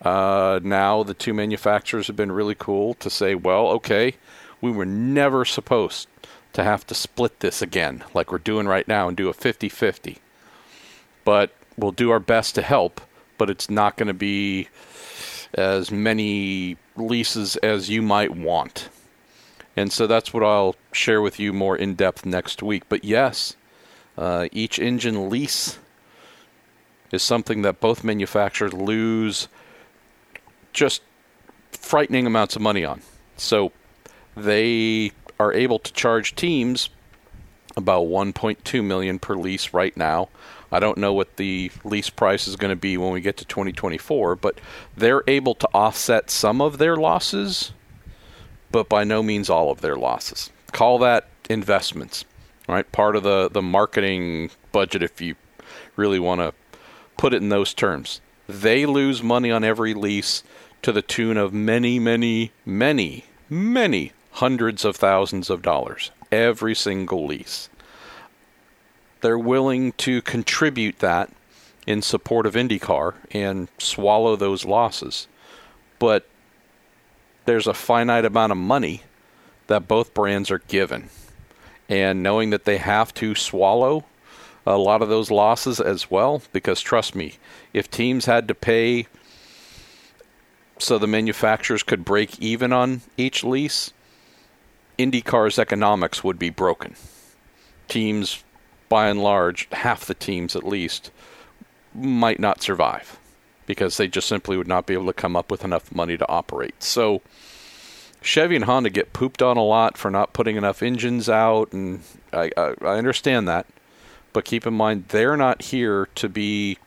Uh, now the two manufacturers have been really cool to say, well, okay, we were never supposed to have to split this again like we're doing right now and do a 50 50. But we'll do our best to help, but it's not going to be as many leases as you might want. And so that's what I'll share with you more in depth next week. But yes, uh, each engine lease is something that both manufacturers lose just frightening amounts of money on. So they are able to charge teams about 1.2 million per lease right now. I don't know what the lease price is going to be when we get to 2024, but they're able to offset some of their losses, but by no means all of their losses. Call that investments, right? Part of the the marketing budget if you really want to put it in those terms. They lose money on every lease to the tune of many, many, many, many hundreds of thousands of dollars every single lease they're willing to contribute that in support of IndyCar and swallow those losses. But there's a finite amount of money that both brands are given. And knowing that they have to swallow a lot of those losses as well, because trust me, if teams had to pay so the manufacturers could break even on each lease, IndyCar's economics would be broken. Teams by and large, half the teams at least might not survive because they just simply would not be able to come up with enough money to operate. So Chevy and Honda get pooped on a lot for not putting enough engines out, and I, I, I understand that. But keep in mind, they're not here to be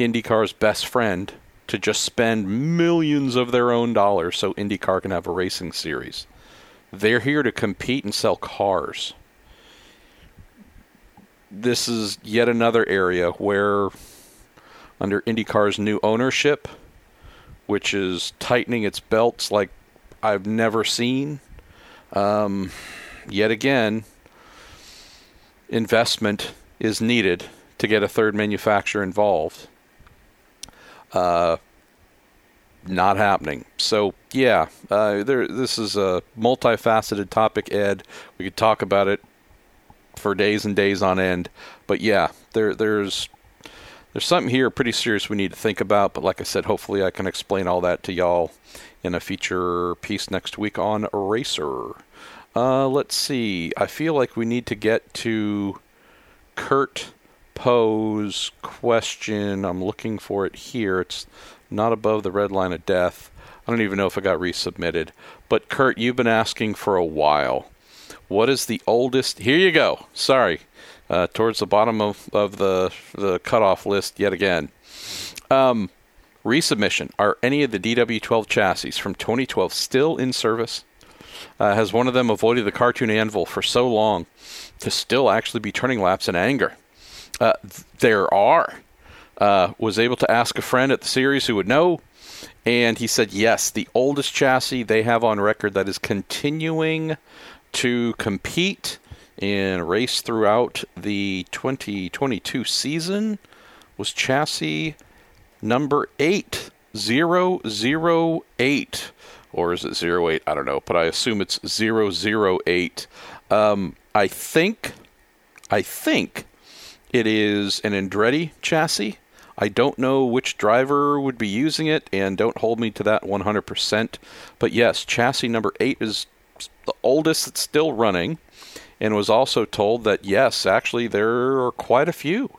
IndyCar's best friend to just spend millions of their own dollars so IndyCar can have a racing series. They're here to compete and sell cars this is yet another area where, under IndyCar's new ownership, which is tightening its belts like I've never seen, um, yet again, investment is needed to get a third manufacturer involved. Uh, not happening. So yeah, uh, there. This is a multifaceted topic, Ed. We could talk about it for days and days on end. But yeah, there there's there's something here pretty serious we need to think about. But like I said, hopefully I can explain all that to y'all in a feature piece next week on Eraser. Uh, let's see. I feel like we need to get to Kurt Poe's question. I'm looking for it here. It's not above the red line of death. I don't even know if it got resubmitted. But Kurt, you've been asking for a while. What is the oldest? Here you go. Sorry. uh, towards the bottom of, of the the cutoff list yet again. Um, resubmission: Are any of the DW12 chassis from 2012 still in service? Uh, has one of them avoided the cartoon anvil for so long to still actually be turning laps in anger? Uh, there are. Uh, was able to ask a friend at the series who would know, and he said yes, the oldest chassis they have on record that is continuing to compete and race throughout the 2022 season was chassis number 8008 Or is it 08? I don't know, but I assume it's 008. Um, I think, I think it is an Andretti chassis. I don't know which driver would be using it, and don't hold me to that 100%. But yes, chassis number 8 is the oldest that's still running, and was also told that yes, actually, there are quite a few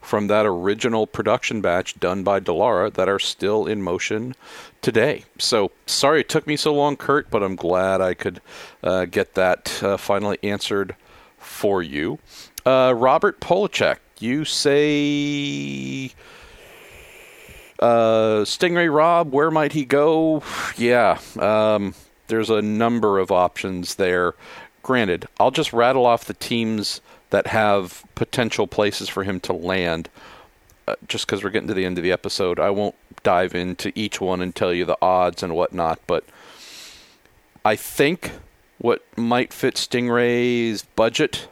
from that original production batch done by Dallara that are still in motion today. So sorry it took me so long, Kurt, but I'm glad I could uh, get that uh, finally answered for you. Uh, Robert Polachek, you say uh, Sting Ray Robb, where might he go? Yeah, um, there's a number of options there. Granted, I'll just rattle off the teams that have potential places for him to land. Uh, just because we're getting to the end of the episode, I won't dive into each one and tell you the odds and whatnot. But I think what might fit Sting Ray's budget,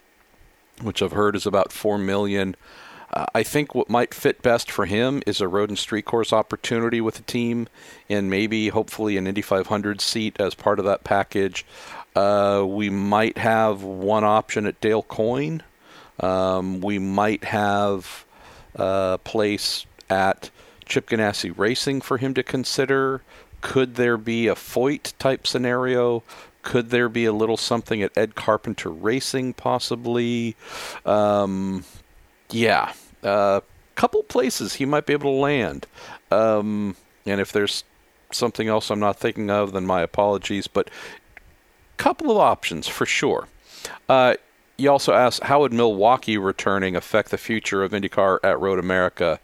which I've heard is about four million, I think what might fit best for him is a road and street course opportunity with the team, and maybe hopefully an Indy 500 seat as part of that package. Uh, we might have one option at Dale Coyne. Um, we might have a place at Chip Ganassi Racing for him to consider. Could there be a Foyt type scenario? Could there be a little something at Ed Carpenter Racing, possibly? Um, yeah, a uh, couple places he might be able to land. Um, and if there's something else I'm not thinking of, then my apologies. But couple of options for sure. Uh, you also asked how would Milwaukee returning affect the future of IndyCar at Road America?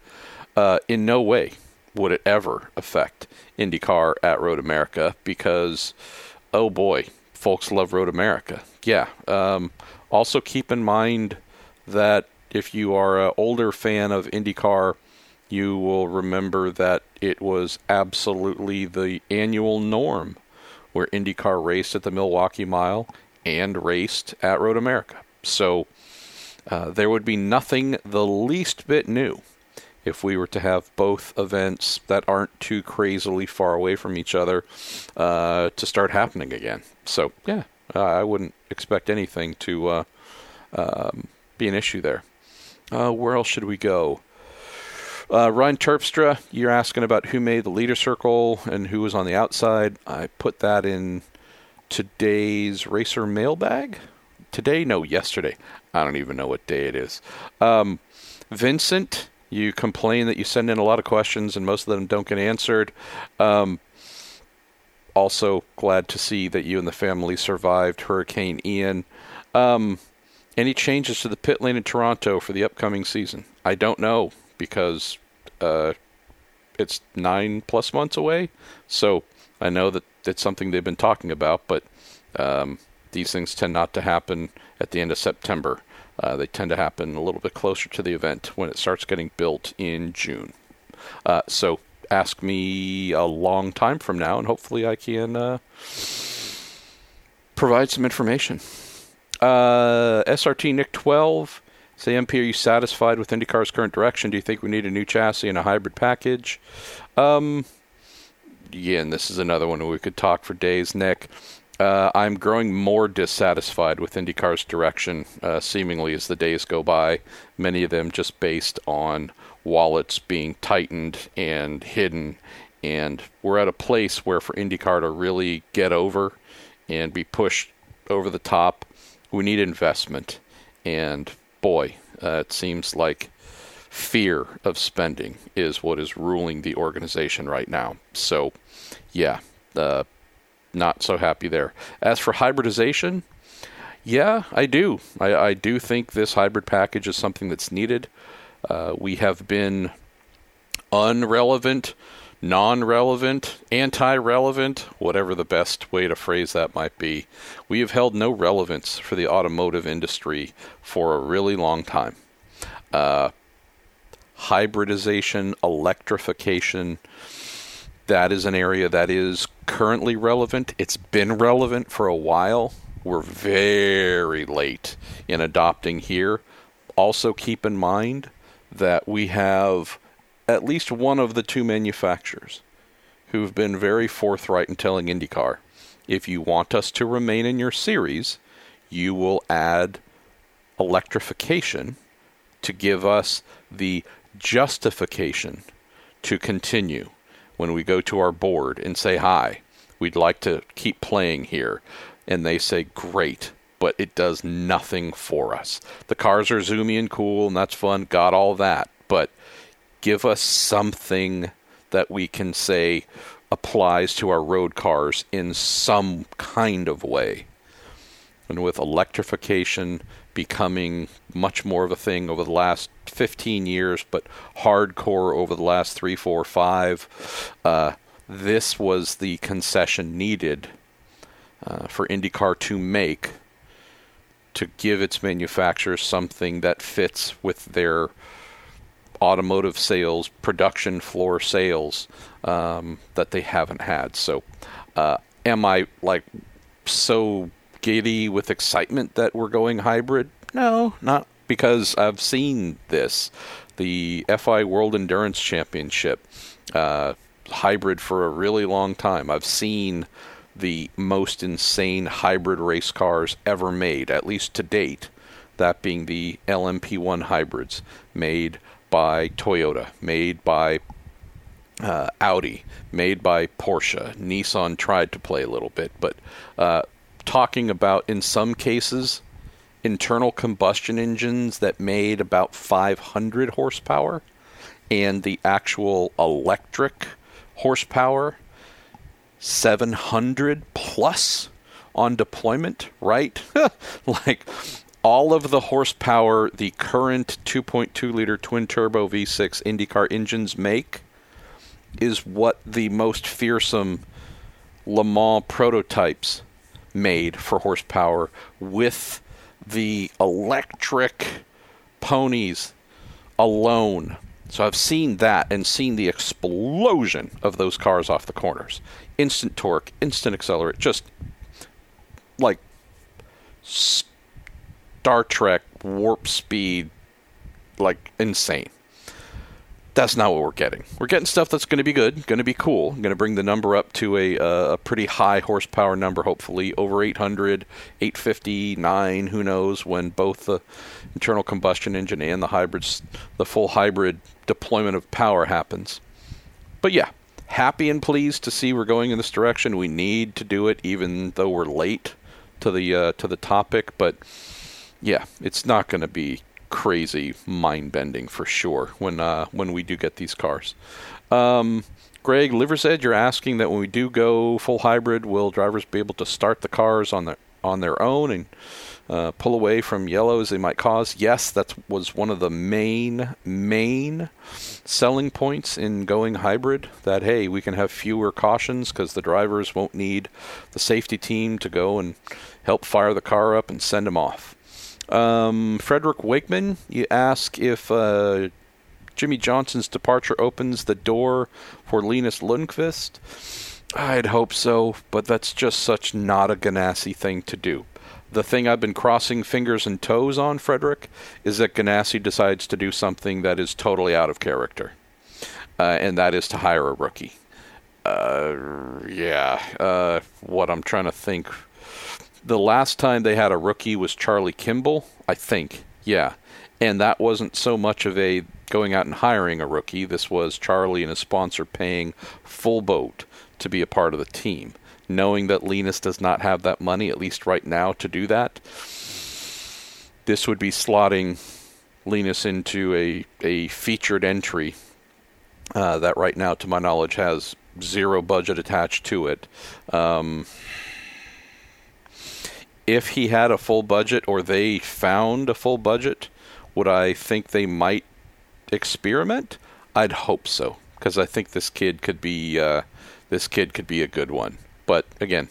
Uh, in no way would it ever affect IndyCar at Road America because, oh boy, folks love Road America. Yeah. Um, also keep in mind that if you are an older fan of IndyCar, you will remember that it was absolutely the annual norm where IndyCar raced at the Milwaukee Mile and raced at Road America. So uh, there would be nothing the least bit new if we were to have both events that aren't too crazily far away from each other uh, to start happening again. So, yeah, uh, I wouldn't expect anything to uh, um, be an issue there. Uh, where else should we go? Uh, Ryan Terpstra, you're asking about who made the leader circle and who was on the outside. I put that in today's racer mailbag. Today? No, yesterday. I don't even know what day it is. Um, Vincent, you complain that you send in a lot of questions and most of them don't get answered. Um, also, glad to see that you and the family survived Hurricane Ian. Um, any changes to the pit lane in Toronto for the upcoming season? I don't know because uh, it's nine plus months away. So I know that it's something they've been talking about, but um, these things tend not to happen at the end of September. Uh, they tend to happen a little bit closer to the event when it starts getting built in June. Uh, so ask me a long time from now, and hopefully I can uh, provide some information. Uh, SRT Nick 12 Say, MP, are you satisfied with IndyCar's current direction? Do you think we need a new chassis and a hybrid package? Um, yeah, and this is another one we could talk for days, Nick. Uh, I'm growing more dissatisfied with IndyCar's direction, uh, seemingly as the days go by. Many of them just based on wallets being tightened and hidden. And we're at a place where for IndyCar to really get over and be pushed over the top, we need investment. And boy, uh, it seems like fear of spending is what is ruling the organization right now. So, yeah, uh, not so happy there. As for hybridization, Yeah, I do. I, I do think this hybrid package is something that's needed. Uh, we have been unrelevant, non relevant, anti relevant, whatever the best way to phrase that might be. We have held no relevance for the automotive industry for a really long time. Uh, hybridization, electrification, that is an area that is currently relevant. It's been relevant for a while. We're very late in adopting here. Also, keep in mind that we have at least one of the two manufacturers who've been very forthright in telling IndyCar if you want us to remain in your series, you will add electrification to give us the justification to continue when we go to our board and say, Hi, we'd like to keep playing here. And they say, Great, but it does nothing for us. The cars are zoomy and cool, and that's fun, got all that. But give us something that we can say applies to our road cars in some kind of way. And with electrification becoming much more of a thing over the last 15 years, but hardcore over the last three, four, five, uh, this was the concession needed uh, for IndyCar to make to give its manufacturers something that fits with their automotive sales, production floor sales um, that they haven't had. So, uh, am I like so giddy with excitement that we're going hybrid? No, not because I've seen this. The FIA World Endurance Championship uh, hybrid for a really long time. I've seen the most insane hybrid race cars ever made, at least to date. That being the LMP1 hybrids made by Toyota, made by uh, Audi, made by Porsche. Nissan tried to play a little bit, but uh, talking about in some cases internal combustion engines that made about 500 horsepower and the actual electric horsepower 700 plus on deployment, right? (laughs) like all of the horsepower the current 2.2 liter twin turbo V6 IndyCar engines make is what the most fearsome Le Mans prototypes made for horsepower with the electric ponies alone. So I've seen that and seen the explosion of those cars off the corners. Instant torque, instant accelerate, just like Star Trek warp speed, like insane. That's not what we're getting. We're getting stuff that's going to be good, going to be cool, going to bring the number up to a, uh, a pretty high horsepower number, hopefully over 800, 859, who knows, when both the internal combustion engine and the hybrids, the full hybrid deployment of power happens. But yeah, happy and pleased to see we're going in this direction. We need to do it, even though we're late to the uh, to the topic, but yeah, it's not going to be crazy mind bending for sure when uh, when we do get these cars. Um, Greg Liversedge, you're asking that when we do go full hybrid, will drivers be able to start the cars on their on their own and uh, pull away from yellows they might cause? Yes, that was one of the main main selling points in going hybrid. That hey, we can have fewer cautions because the drivers won't need the safety team to go and help fire the car up and send them off. Um, Frederick Wakeman, you ask if uh, Jimmie Johnson's departure opens the door for Linus Lundqvist. I'd hope so, but that's just such not a Ganassi thing to do. The thing I've been crossing fingers and toes on, Frederick, is that Ganassi decides to do something that is totally out of character, uh, and that is to hire a rookie. Uh, yeah, uh, what I'm trying to think the last time they had a rookie was Charlie Kimball, I think. Yeah. And that wasn't so much of a going out and hiring a rookie. This was Charlie and his sponsor paying full boat to be a part of the team. Knowing that Linus does not have that money, at least right now, to do that, this would be slotting Linus into a, a featured entry uh, that right now, to my knowledge, has zero budget attached to it. Um, if he had a full budget or they found a full budget, would I think they might experiment? I'd hope so because I think this kid could be uh, this kid could be a good one. But again,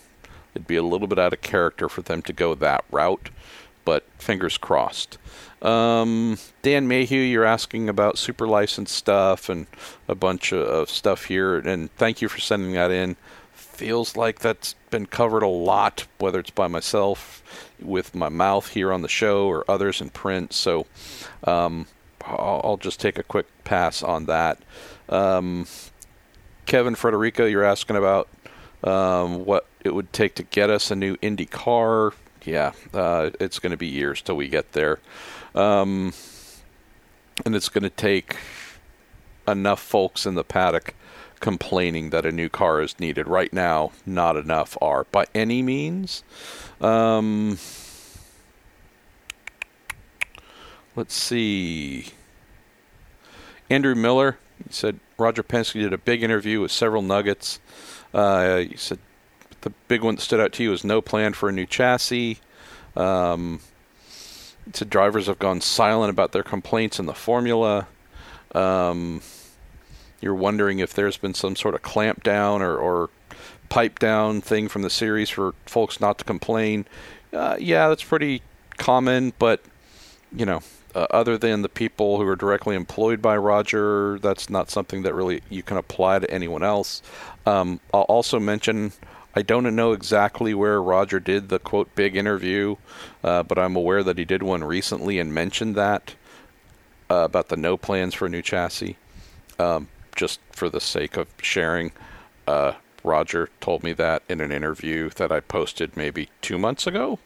it'd be a little bit out of character for them to go that route. But fingers crossed. Um, Dan Mayhew, you're asking about super license stuff and a bunch of, of stuff here, and thank you for sending that in feels like that's been covered a lot, whether it's by myself with my mouth here on the show or others in print. So um, I'll, just take a quick pass on that. Um, Kevin Frederico, you're asking about um, what it would take to get us a new Indy car. Yeah, uh, it's going to be years till we get there. Um, and it's going to take enough folks in the paddock complaining that a new car is needed. Right now, not enough are by any means. Um, let's see. Andrew Miller said Roger Penske did a big interview with several nuggets. Uh, he said the big one that stood out to you was no plan for a new chassis. Um, said drivers have gone silent about their complaints in the formula. Um, you're wondering if there's been some sort of clamp down or, or pipe down thing from the series for folks not to complain. Uh, yeah, that's pretty common, but you know, uh, other than the people who are directly employed by Roger, that's not something that really you can apply to anyone else. Um, I'll also mention I don't know exactly where Roger did the quote big interview, uh, but I'm aware that he did one recently and mentioned that uh, about the no plans for a new chassis. Um, just for the sake of sharing, uh, Roger told me that in an interview that I posted maybe two months ago.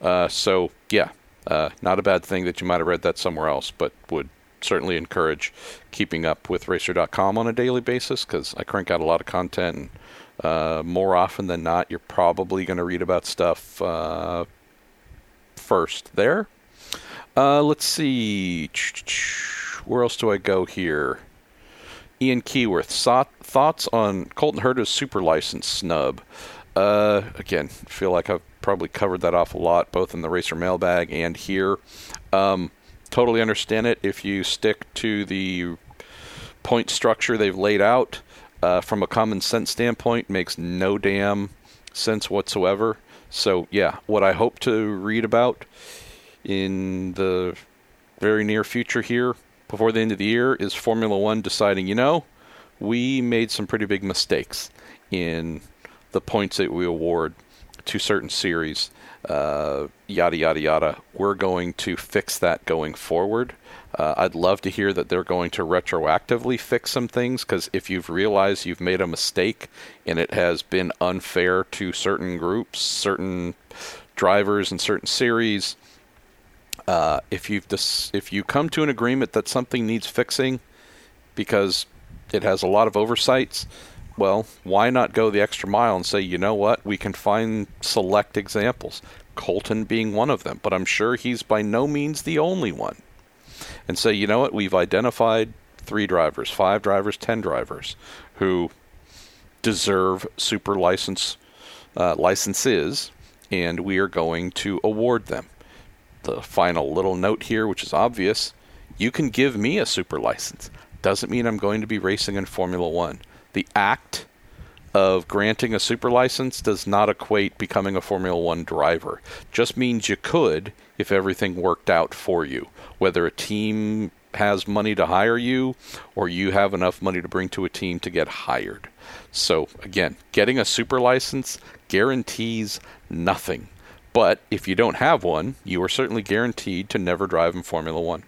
Uh, so, yeah, uh, not a bad thing that you might have read that somewhere else, but would certainly encourage keeping up with Racer.com on a daily basis because I crank out a lot of content. And, uh, more often than not, you're probably going to read about stuff uh, first there. Uh, let's see. Where else do I go here? Ian Keyworth, thoughts on Colton Herta's super license snub? Uh, again, feel like I've probably covered that off a lot, both in the racer mailbag and here. Um, totally understand it if you stick to the point structure they've laid out. Uh, from a common sense standpoint, makes no damn sense whatsoever. So, yeah, what I hope to read about in the very near future here before the end of the year is Formula One deciding, you know, we made some pretty big mistakes in the points that we award to certain series, uh, yada, yada, yada. We're going to fix that going forward. Uh, I'd love to hear that they're going to retroactively fix some things because if you've realized you've made a mistake and it has been unfair to certain groups, certain drivers, and certain series, uh, if you've dis- if you come to an agreement that something needs fixing because it has a lot of oversights, well, why not go the extra mile and say, you know what, we can find select examples, Colton being one of them, but I'm sure he's by no means the only one. And say, you know what, we've identified three drivers, five drivers, ten drivers who deserve super license uh, licenses, and we are going to award them the final little note here, which is obvious. You can give me a super license. Doesn't mean I'm going to be racing in Formula One. The act of granting a super license does not equate becoming a Formula One driver. Just means you could if everything worked out for you. Whether a team has money to hire you or you have enough money to bring to a team to get hired. So, again, getting a super license guarantees nothing. But if you don't have one, you are certainly guaranteed to never drive in Formula One.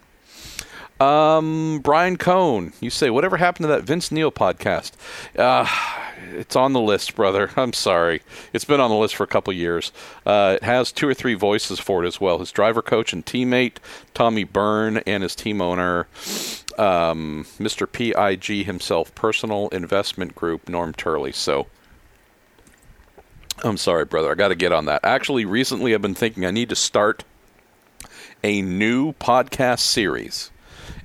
Um, Brian Cohn, you say, whatever happened to that Vince Neil podcast? Uh, it's on the list, brother. (laughs) I'm sorry. It's been on the list for a couple years. Uh, it has two or three voices for it as well. His driver coach and teammate, Tommy Byrne, and his team owner, um, Mr. PIG himself, Personal Investment Group, Norm Turley. So I'm sorry, brother. I got to get on that. Actually, recently I've been thinking I need to start a new podcast series.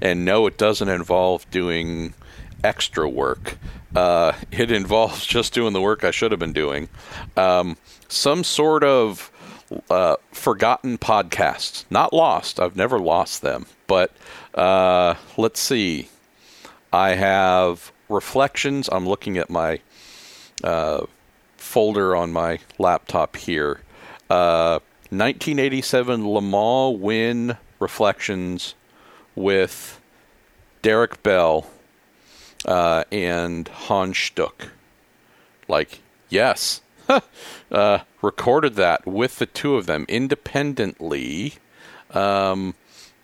And no, it doesn't involve doing extra work. Uh, it (laughs) involves just doing the work I should have been doing. Um, some sort of uh, forgotten podcasts. Not lost. I've never lost them. But uh, let's see. I have reflections. I'm looking at my uh, folder on my laptop here. 1987 Le Mans win reflections with Derek Bell uh, and Hans Stuck. Like, yes. (laughs) uh, recorded that with the two of them independently. Um,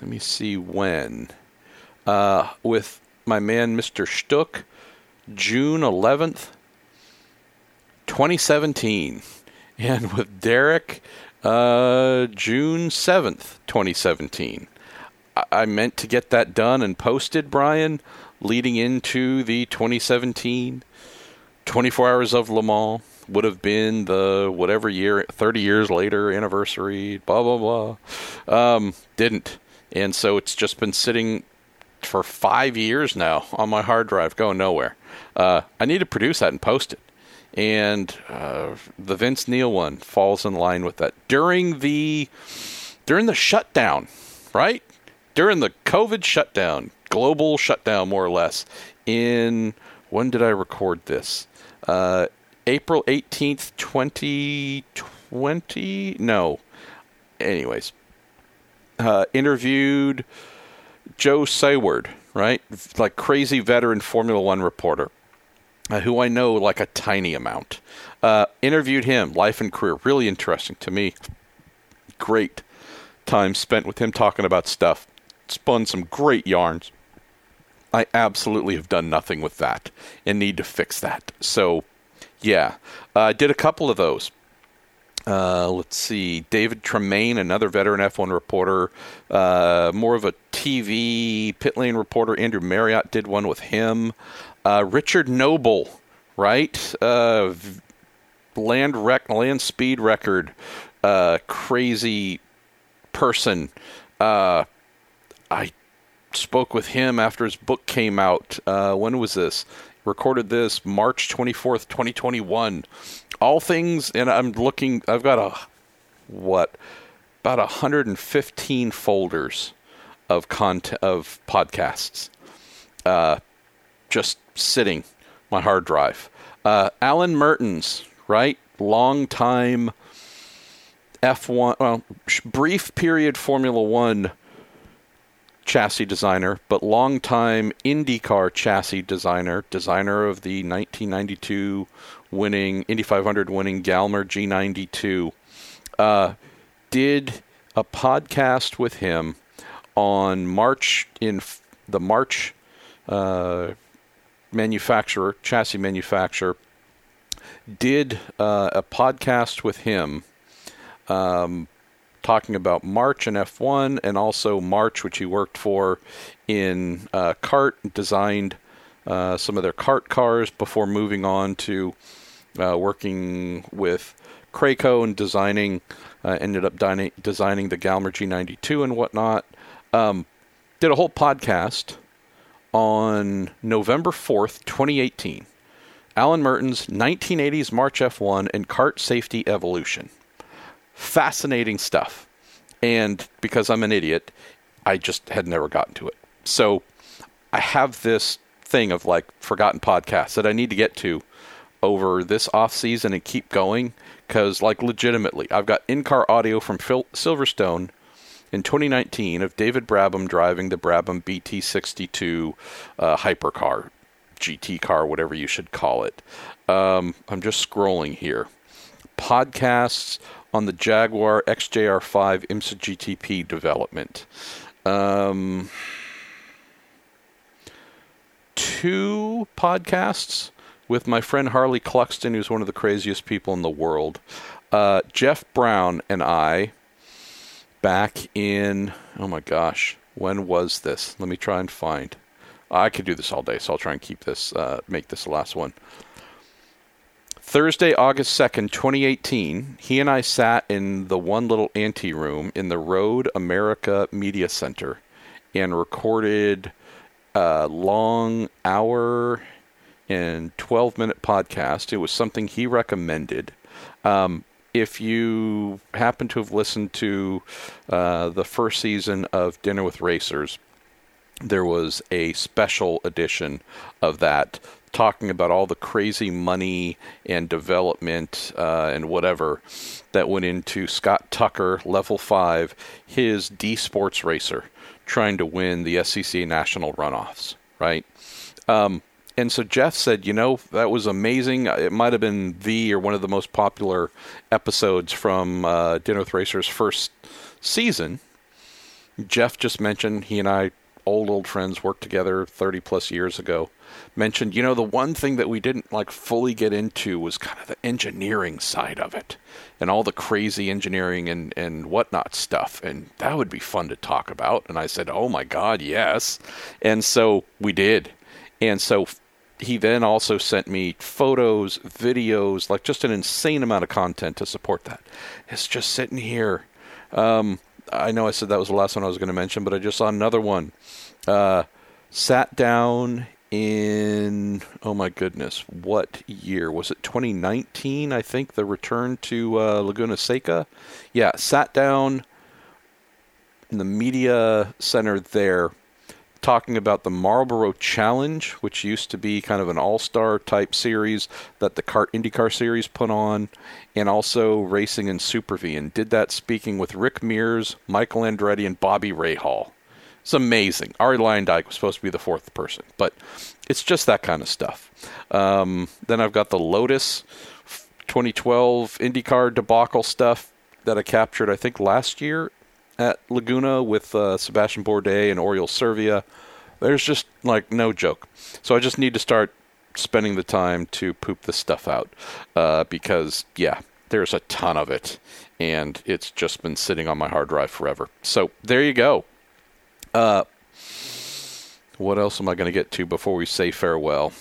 let me see when. Uh, with my man, Mr. Stuck, June 11th, 2017. And with Derek, uh, June 7th, 2017. I-, I meant to get that done and posted, Brian, leading into the 2017 24 Hours of Le Mans. Would have been the whatever year, 30 years later anniversary, blah, blah, blah. Um, didn't. And so it's just been sitting for five years now on my hard drive, going nowhere. Uh, I need to produce that and post it and uh, the Vince Neil one falls in line with that during the during the shutdown, right? During the COVID shutdown, global shutdown, more or less. In when did I record this? Uh, April eighteenth, twenty twenty. No, anyways, uh, interviewed Joe Saward, right? Like crazy veteran Formula One reporter uh, who I know like a tiny amount. Uh, interviewed him, life and career, really interesting to me. Great time spent with him talking about stuff. Spun some great yarns. I absolutely have done nothing with that and need to fix that. So, yeah, I uh, did a couple of those. Uh, let's see, David Tremayne, another veteran F1 reporter, uh, more of a TV pit lane reporter. Andrew Marriott did one with him. Uh, Richard Noble, right? Uh, land rec- land speed record, uh, crazy person. Uh, I spoke with him after his book came out. Uh, when was this? Recorded this March twenty fourth, twenty twenty one. All things, and I'm looking. I've got a what about 115 folders of content of podcasts. Uh, just sitting my hard drive. Uh, Alan Mertens, right? Long time F1, well, brief period Formula One chassis designer, but long time IndyCar chassis designer, designer of the 1992 winning Indy 500 winning Galmer G92. Uh, did a podcast with him on March in the March uh, manufacturer, chassis manufacturer, did uh, a podcast with him um, talking about March and F1 and also March, which he worked for in uh, CART, designed uh, some of their CART cars before moving on to uh, working with Kraco and designing, uh, ended up designing the Galmer G92 and whatnot. Um, did a whole podcast on November 4th, 2018. Alan Mertens, 1980s March F1 and CART Safety Evolution. Fascinating stuff. And because I'm an idiot, I just had never gotten to it. So I have this thing of like forgotten podcasts that I need to get to over this off season and keep going because like legitimately I've got in-car audio from Phil Silverstone in 2019 of David Brabham driving the Brabham BT62 uh, hypercar, GT car, whatever you should call it. Um, I'm just scrolling here. Podcasts on the Jaguar XJR5 IMSA GTP development. Um, two podcasts with my friend Harley Cluxton, who's one of the craziest people in the world. Uh, Jeff Brown and I back in, oh my gosh, when was this? Let me try and find. I could do this all day, so I'll try and keep this, uh, make this the last one. Thursday, August 2nd, 2018, he and I sat in the one little ante room in the Road America Media Center and recorded a long hour and 12 minute podcast. It was something he recommended. Um, if you happen to have listened to uh, the first season of Dinner with Racers, there was a special edition of that talking about all the crazy money and development uh, and whatever that went into Scott Tucker, level five, his D Sports racer, trying to win the SCCA national runoffs, right? Um, and so Jeff said, you know, that was amazing. It might have been the or one of the most popular episodes from uh, Dinner with Racers' first season. Jeff just mentioned he and I, old old friends, worked together 30 plus years ago mentioned, you know, the one thing that we didn't like fully get into was kind of the engineering side of it and all the crazy engineering and, and whatnot stuff. And that would be fun to talk about. And I said, oh my God, yes. And so we did. And so he then also sent me photos, videos, like just an insane amount of content to support that. It's just sitting here. Um, I know I said that was the last one I was going to mention, but I just saw another one. Uh, sat down in oh my goodness, what year was it? 2019, I think. The return to uh, Laguna Seca. Yeah, sat down in the media center there, talking about the Marlboro Challenge, which used to be kind of an all-star type series that the CART IndyCar series put on, and also racing in Super V, and did that speaking with Rick Mears, Michael Andretti, and Bobby Rahal. It's amazing. Arie Luyendyk was supposed to be the fourth person, but it's just that kind of stuff. Um, then I've got the Lotus 2012 IndyCar debacle stuff that I captured, I think, last year at Laguna with uh, Sebastian Bourdais and Oriol Servia. There's just like no joke. So I just need to start spending the time to poop this stuff out uh, because, yeah, there's a ton of it, and it's just been sitting on my hard drive forever. So there you go. Uh, what else am I going to get to before we say farewell?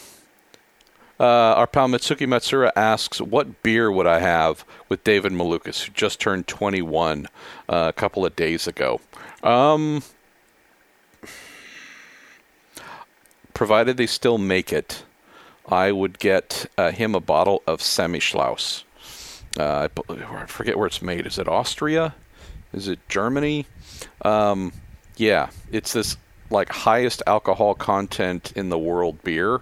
Uh, our pal Mitsuki Matsura asks, "What beer would I have with David Malukas, who just turned 21 uh, a couple of days ago?" Um, provided they still make it, I would get uh, him a bottle of Samichlaus. Uh, I forget where it's made. Is it Austria? Is it Germany? Um, yeah, it's this like highest alcohol content in the world beer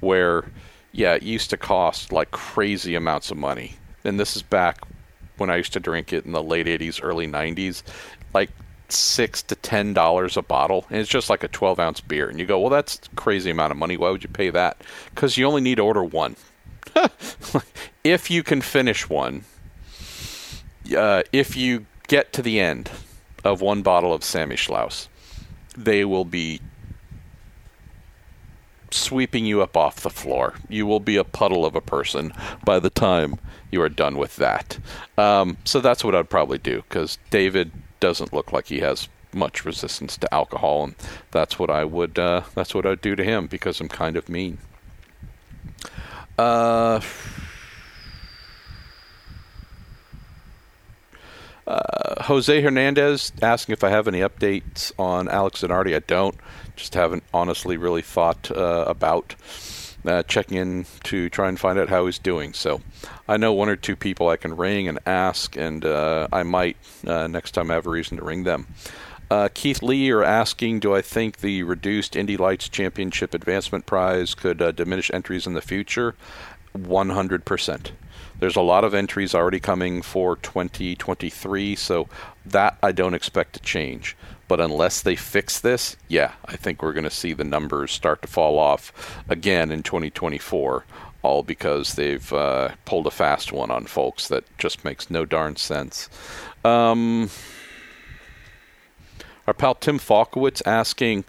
where yeah, it used to cost like crazy amounts of money. And this is back when I used to drink it in the late 80s, early 90s, like six to ten dollars a bottle, and it's just like a 12 ounce beer. And you go, well, that's crazy amount of money. Why would you pay that? Because you only need to order one. (laughs) if you can finish one, uh, if you get to the end, of one bottle of Samichlaus, they will be sweeping you up off the floor. You will be a puddle of a person by the time you are done with that. Um, so that's what I'd probably do because David doesn't look like he has much resistance to alcohol, and that's what I would uh, that's what I'd do to him because I'm kind of mean. Uh, Uh, Jose Hernandez asking if I have any updates on Alex Zanardi. I don't. Just haven't honestly really thought uh, about uh, checking in to try and find out how he's doing. So I know one or two people I can ring and ask, and uh, I might uh, next time I have a reason to ring them. Uh, Keith Lee are asking, do I think the reduced Indy Lights Championship Advancement Prize could diminish entries in the future? 100%. There's a lot of entries already coming for 2023, so that I don't expect to change. But unless they fix this, yeah, I think we're going to see the numbers start to fall off again in 2024, all because they've uh, pulled a fast one on folks that just makes no darn sense. Um, our pal Tim Falkowitz asking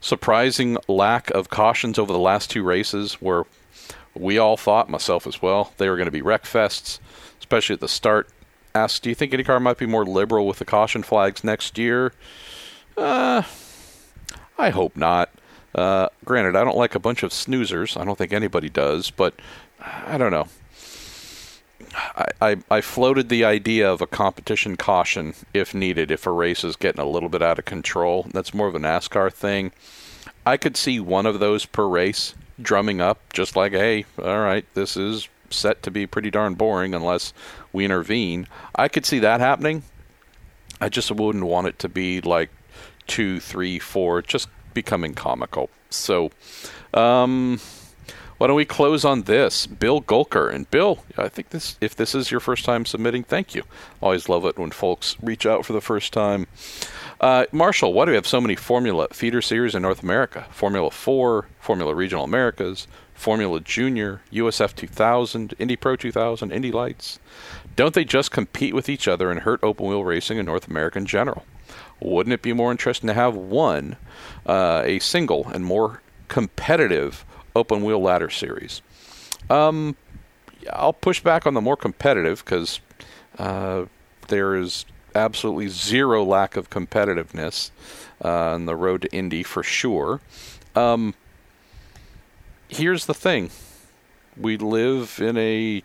surprising lack of cautions over the last two races where we all thought, myself as well, they were going to be wreck fests, especially at the start. Asked, do you think IndyCar might be more liberal with the caution flags next year? Uh, I hope not. Uh, granted, I don't like a bunch of snoozers. I don't think anybody does, but I don't know. I, I, I floated the idea of a competition caution if needed, if a race is getting a little bit out of control. That's more of a NASCAR thing. I could see one of those per race drumming up, just like, hey, all right, this is set to be pretty darn boring unless we intervene. I could see that happening. I just wouldn't want it to be like two, three, four, just becoming comical. So, um, why don't we close on this? Bill Gulker and Bill, I think this if this is your first time submitting, thank you. Always love it when folks reach out for the first time. Uh, Marshall, why do we have so many Formula feeder series in North America? Formula 4, Formula Regional Americas, Formula Junior, USF 2000, Indy Pro 2000, Indy Lights. Don't they just compete with each other and hurt open wheel racing in North America in general? Wouldn't it be more interesting to have one, uh, a single and more competitive open wheel ladder series? Um, I'll push back on the more competitive because uh, there is absolutely zero lack of competitiveness uh, on the road to Indy for sure. Um, here's the thing we live in a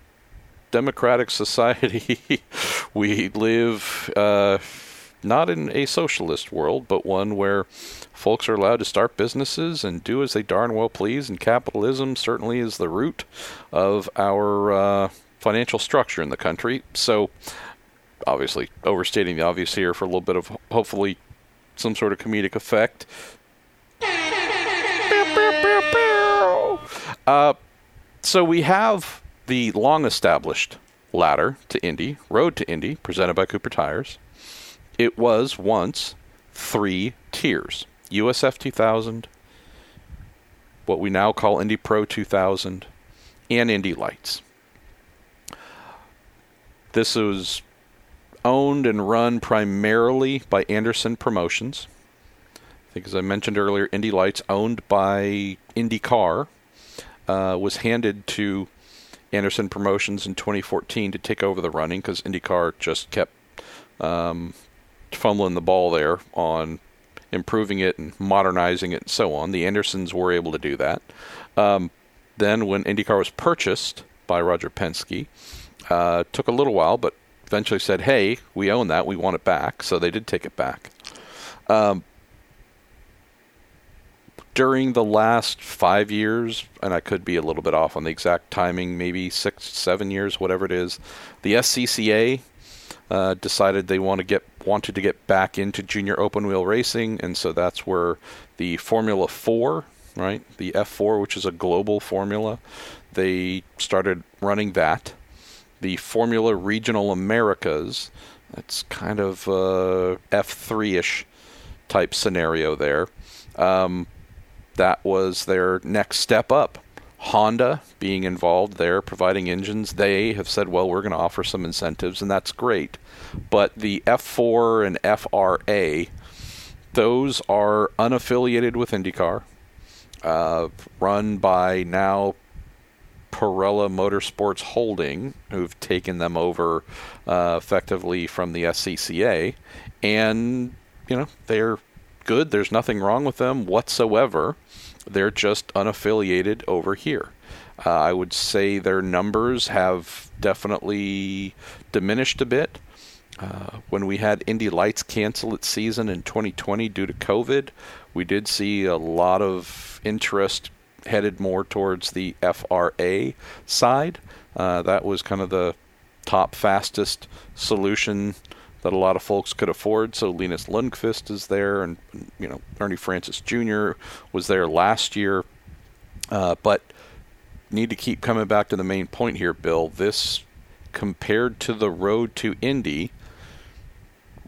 democratic (laughs) society. we live uh, not in a socialist world, but one where folks are allowed to start businesses and do as they darn well please, and capitalism certainly is the root of our uh, financial structure in the country. So, obviously, overstating the obvious here for a little bit of hopefully some sort of comedic effect. Uh, so we have the long established ladder to Indy, Road to Indy, presented by Cooper Tires. It was once three tiers USF 2000, what we now call Indy Pro 2000, and Indy Lights. This was owned and run primarily by Anderson Promotions. I think, as I mentioned earlier, Indy Lights, owned by IndyCar, uh, was handed to Anderson Promotions in 2014 to take over the running because IndyCar just kept um, fumbling the ball there on improving it and modernizing it and so on. The Andersons were able to do that. Um, then, when IndyCar was purchased by Roger Penske, uh, took a little while, but eventually said, "Hey, we own that. We want it back." So they did take it back. Um, during the last five years, and I could be a little bit off on the exact timing, maybe six, seven years, whatever it is, the SCCA uh, decided they want to get wanted to get back into junior open wheel racing, and so that's where the Formula Four, right, the F4, which is a global formula, they started running that. The Formula Regional Americas, that's kind of F three ish type scenario there. Um, that was their next step up. Honda being involved there, providing engines, they have said, well, we're going to offer some incentives, and that's great. But the F4 and FRA, those are unaffiliated with IndyCar, uh, run by now Parella Motorsports Holding, who've taken them over uh, effectively from the SCCA, and you know they're good. There's nothing wrong with them whatsoever. They're just unaffiliated over here. Uh, I would say their numbers have definitely diminished a bit. Uh, when we had Indy Lights cancel its season in 2020 due to COVID, we did see a lot of interest headed more towards the FRA side. Uh, that was kind of the top, fastest solution that a lot of folks could afford. So Linus Lundqvist is there, and you know Ernie Francis Jr. was there last year. Uh, but need to keep coming back to the main point here, Bill. This compared to the road to Indy,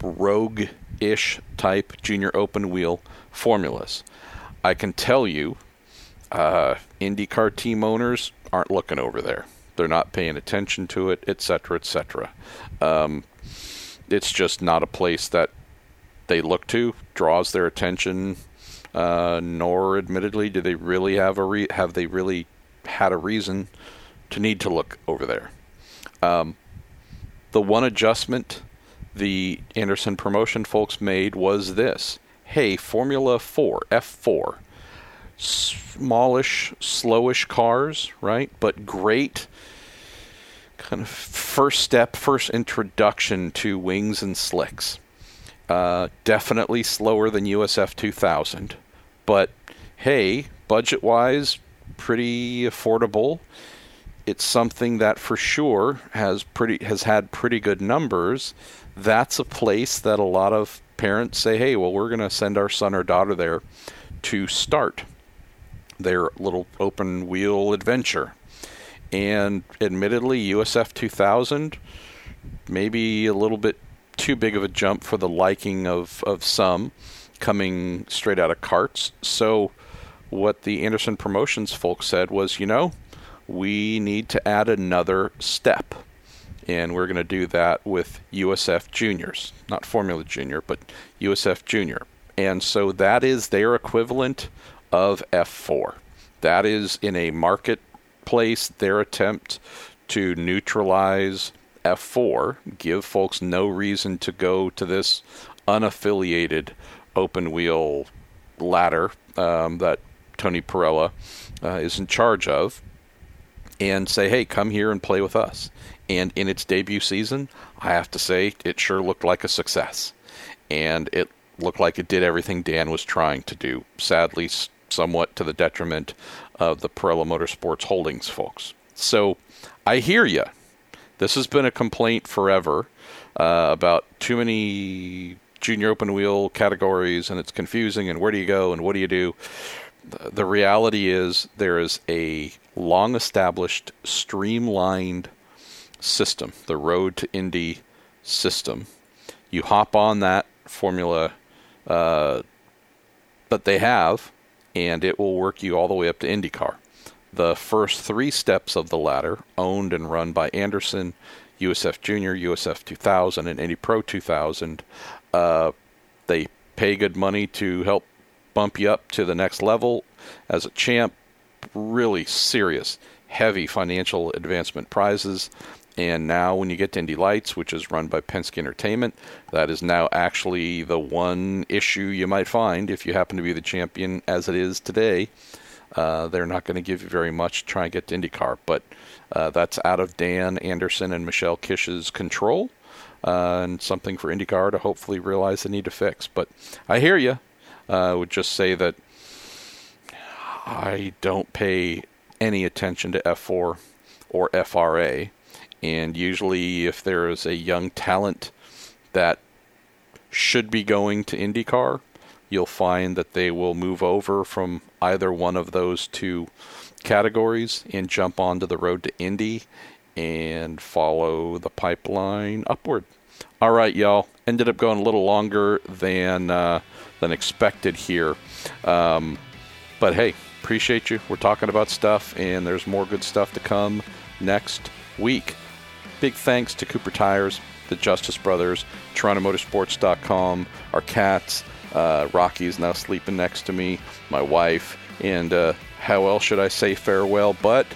rogue-ish type junior open wheel formulas. I can tell you, uh, IndyCar team owners aren't looking over there. They're not paying attention to it, etc., etc. Um, it's just not a place that they look to, draws their attention. Uh, nor, admittedly, do they really have a re- have they really had a reason to need to look over there. Um, the one adjustment the Anderson promotion folks made was this: Hey, Formula Four F4, smallish, slowish cars, right? But great kind of first step, first introduction to wings and slicks. Uh, definitely slower than USF 2000, but hey, budget wise, pretty affordable. it's something that for sure has pretty has had pretty good numbers. That's a place that a lot of parents say, "Hey, well, we're going to send our son or daughter there to start their little open wheel adventure." And admittedly, USF 2000 maybe a little bit too big of a jump for the liking of, of some coming straight out of carts. So, what the Anderson Promotions folks said was, you know, we need to add another step. And we're going to do that with USF Juniors, not Formula Junior, but USF Junior. And so that is their equivalent of F4. That is in a marketplace their attempt to neutralize F4, give folks no reason to go to this unaffiliated open wheel ladder um, that Tony Parella uh, is in charge of, and say, hey, come here and play with us. And in its debut season, I have to say, it sure looked like a success. And it looked like it did everything Dan was trying to do, sadly, somewhat to the detriment of the Parella Motorsports Holdings folks. So I hear you. This has been a complaint forever uh, about too many junior open wheel categories, and it's confusing. And where do you go, and what do you do? The reality is there is a long established, streamlined system, the Road to Indy system. You hop on that formula uh, that they have, and it will work you all the way up to IndyCar the first three steps of the ladder, owned and run by Anderson, USF Junior, USF 2000, and Indy Pro 2000. Uh, they pay good money to help bump you up to the next level as a champ. Really serious, heavy financial advancement prizes. And now, when you get to Indy Lights, which is run by Penske Entertainment, that is now actually the one issue you might find if you happen to be the champion as it is today. Uh, they're not going to give you very much to try and get to IndyCar, but uh, that's out of Dan Anderson and Michelle Kish's control, uh, and something for IndyCar to hopefully realize they need to fix. But I hear you. Uh, I would just say that I don't pay any attention to F4 or FRA, and usually if there is a young talent that should be going to IndyCar, you'll find that they will move over from either one of those two categories and jump onto the road to Indy and follow the pipeline upward. All right, y'all. Ended up going a little longer than uh, than expected here, um, but hey, appreciate you. We're talking about stuff, and there's more good stuff to come next week. Big thanks to Cooper Tires, the Justice Brothers, TorontoMotorsports.com, our cats. Uh, Rocky's now sleeping next to me, my wife, and uh, how else should I say farewell? But